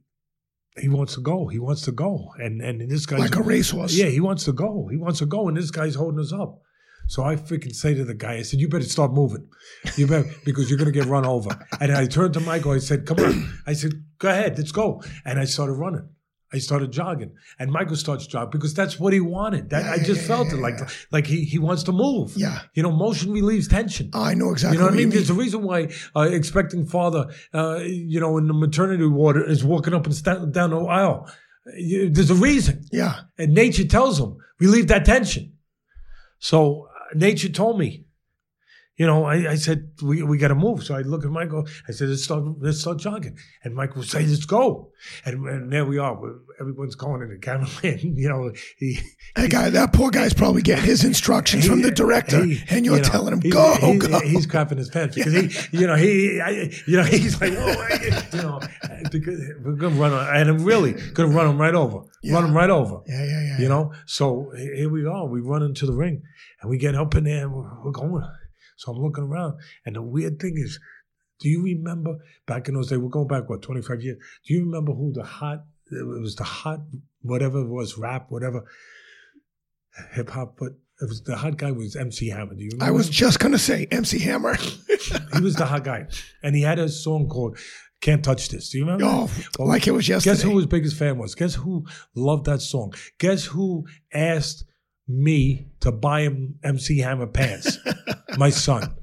he wants to go. He wants to go. And and this guy's Like a racehorse. yeah, he wants to go. He wants to go, and this guy's holding us up. So I freaking say to the guy, I said, "You better start moving, you better [LAUGHS] because you're gonna get run over." And I turned to Michael. I said, "Come on." I said, "Go ahead, let's go." And I started running. I started jogging, and Michael starts jogging because that's what he wanted. That I just Yeah, felt yeah, it like yeah. like he he wants to move. Yeah. you know, motion relieves tension. I know exactly You know what I what you mean? mean. There's a reason why uh, expecting father, uh, you know, in the maternity ward is walking up and sta- down the aisle. You- There's a reason, yeah. and nature tells him relieve that tension. So uh, nature told me, you know, I, I said we, we got to move. So I look at Michael. I said let's start let's start jogging, and Michael would say let's go, and, and there we are. Everyone's going, and the cameraman, [LAUGHS] you know, he That guy, that poor guy's probably getting his [LAUGHS] instructions from the director, he- and you're you know, telling him, go, he's, go. He's crapping his pants because he, [LAUGHS] you know, he, I, you know, he's like, oh, I, you know, we're gonna run, and I'm really gonna run him right over, Yeah. run him right over, yeah, yeah, yeah. you know. So here we are. We run into the ring, and we get up in there, and we're, we're going. So I'm looking around, and the weird thing is, do you remember back in those days? We're going back what 25 years. Do you remember who the hot? It was the hot, whatever it was, rap, whatever, hip hop, but. It was the hot guy was MC Hammer. Do you remember? I was him? just gonna say MC Hammer. he was the hot guy, and he had a song called "Can't Touch This." Do you remember? oh, Well, like it was yesterday. Guess who his biggest fan was? Guess who loved that song? Guess who asked me to buy him MC Hammer pants? [LAUGHS] my son,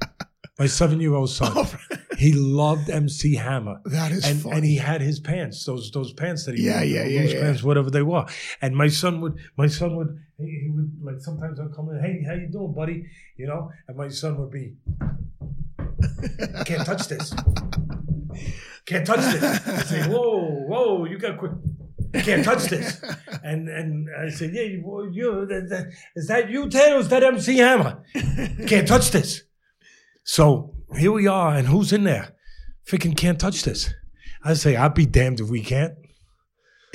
my seven-year-old son. Oh, He loved MC Hammer. That is and, funny. and he had his pants, those those pants that he Yeah, wore, yeah, yeah, yeah. pants, whatever they were. And my son would, my son would, he, he would like sometimes I'd come in, hey, how you doing, buddy? You know, and my son would be, can't touch this, can't touch this. I say, whoa, whoa, you got quick. You can't touch this, [LAUGHS] and and I said, yeah, you, you that, that, is that you, Ted, or is that MC Hammer? [LAUGHS] Can't touch this. So here we are, and who's in there? Freaking can't touch this. I say, I'd be damned if we can't. [LAUGHS]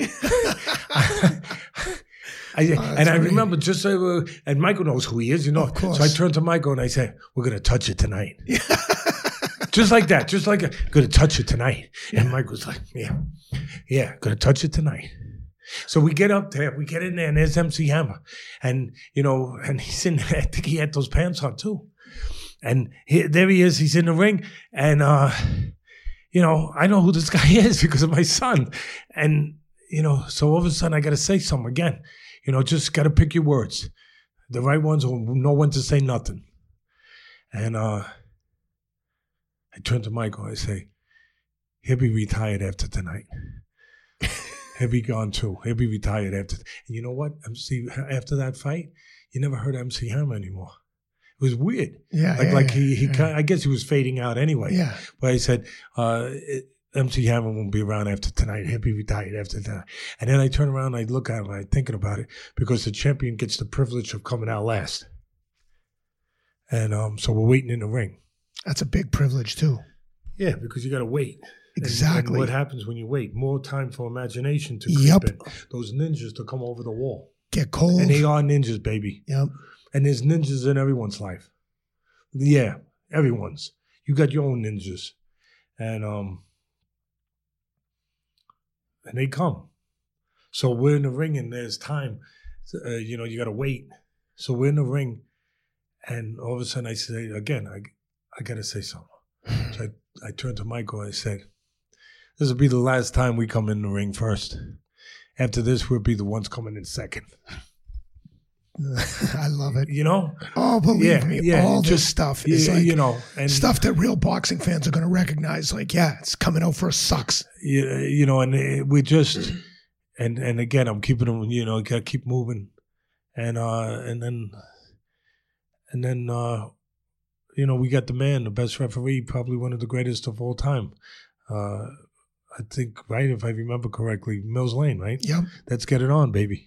I, and Oh, that's I great. remember just uh, and Michael knows who he is, you know. Of course. So I turned to Michael and I said, "We're gonna touch it tonight." Just like that, just like gonna touch it tonight. And Mike was like, "Yeah, yeah, gonna touch it tonight." So we get up there, we get in there, and there's MC Hammer, and you know, and he's in. there. [LAUGHS] I think he had those pants on too, and he, there he is. He's in the ring, and uh, you know, I know who this [LAUGHS] guy is because of my son, and you know, so all of a sudden I got to say something again. You know, just got to pick your words, the right ones, or know when to say nothing. And uh, I turn to Michael. I say, "He'll be retired after tonight." He'll be gone too. He'll be retired after. And you know what? MC after that fight, you never heard MC Hammer anymore. It was weird. yeah, Like yeah, like yeah, he he yeah. kind I guess he was fading out anyway. yeah. But I said, uh, it, MC Hammer won't be around after tonight. He'll be retired after that. And then I turn around, and I look at him, I'm thinking about it because the champion gets the privilege of coming out last. And um, so we're waiting in the ring. That's a big privilege too. Yeah, because you got to wait. And- Exactly. And what happens when you wait? More time for imagination to creep Yep. in. Those ninjas to come over the wall. Get cold. And they are ninjas, baby. Yep. And there's ninjas in everyone's life. Yeah, everyone's. You got your own ninjas. And um and they come. So we're in the ring and there's time. Uh, you know, you got to wait. So we're in the ring and all of a sudden I say again, I I got to say something. [SIGHS] So I, I turned to Michael and I said, This will be the last time we come in the ring first. After this, we'll be the ones coming in second. [LAUGHS] I love it. You know? Oh, believe Yeah, me, yeah, all this just- stuff is Yeah, like you know, and stuff that real boxing fans are going to recognize. Like, yeah, it's coming out for us sucks. you, you know, and uh, we just, and and again, I'm keeping them, you know, got to keep moving, and uh, and then, and then, uh, you know, we got the man, the best referee, probably one of the greatest of all time. Uh, I think, right, if I remember correctly, Mills Lane, right? Yep. Let's get it on, baby.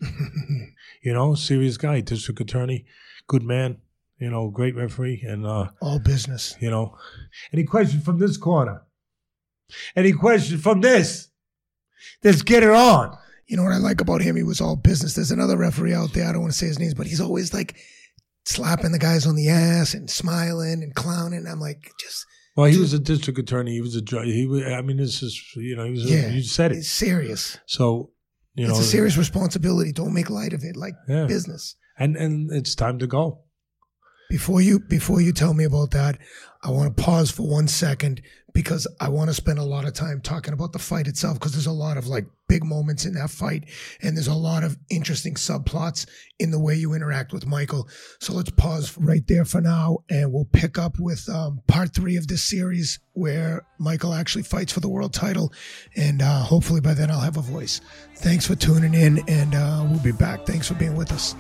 [LAUGHS] you know, serious guy, district attorney, good man, you know, great referee, and uh, all business. you know. Any questions from this corner? Any questions from this? Let's get it on. You know what I like about him? He was all business. There's another referee out there. I don't want to say his name, but he's always like slapping the guys on the ass and smiling and clowning. I'm like, just Well, he was a district attorney. He was a judge. He was, I mean, this is, you know, he was, Yeah. you said it. it's serious. So, you know, it's a serious responsibility. Don't make light of it. Like yeah. business. And, and it's time to go. Before you before you tell me about that, I want to pause for one second because I want to spend a lot of time talking about the fight itself because there's a lot of like big moments in that fight and there's a lot of interesting subplots in the way you interact with Michael. So let's pause right there for now and we'll pick up with um, part three of this series where Michael actually fights for the world title and uh, hopefully by then I'll have a voice. Thanks for tuning in and uh, we'll be back. Thanks for being with us.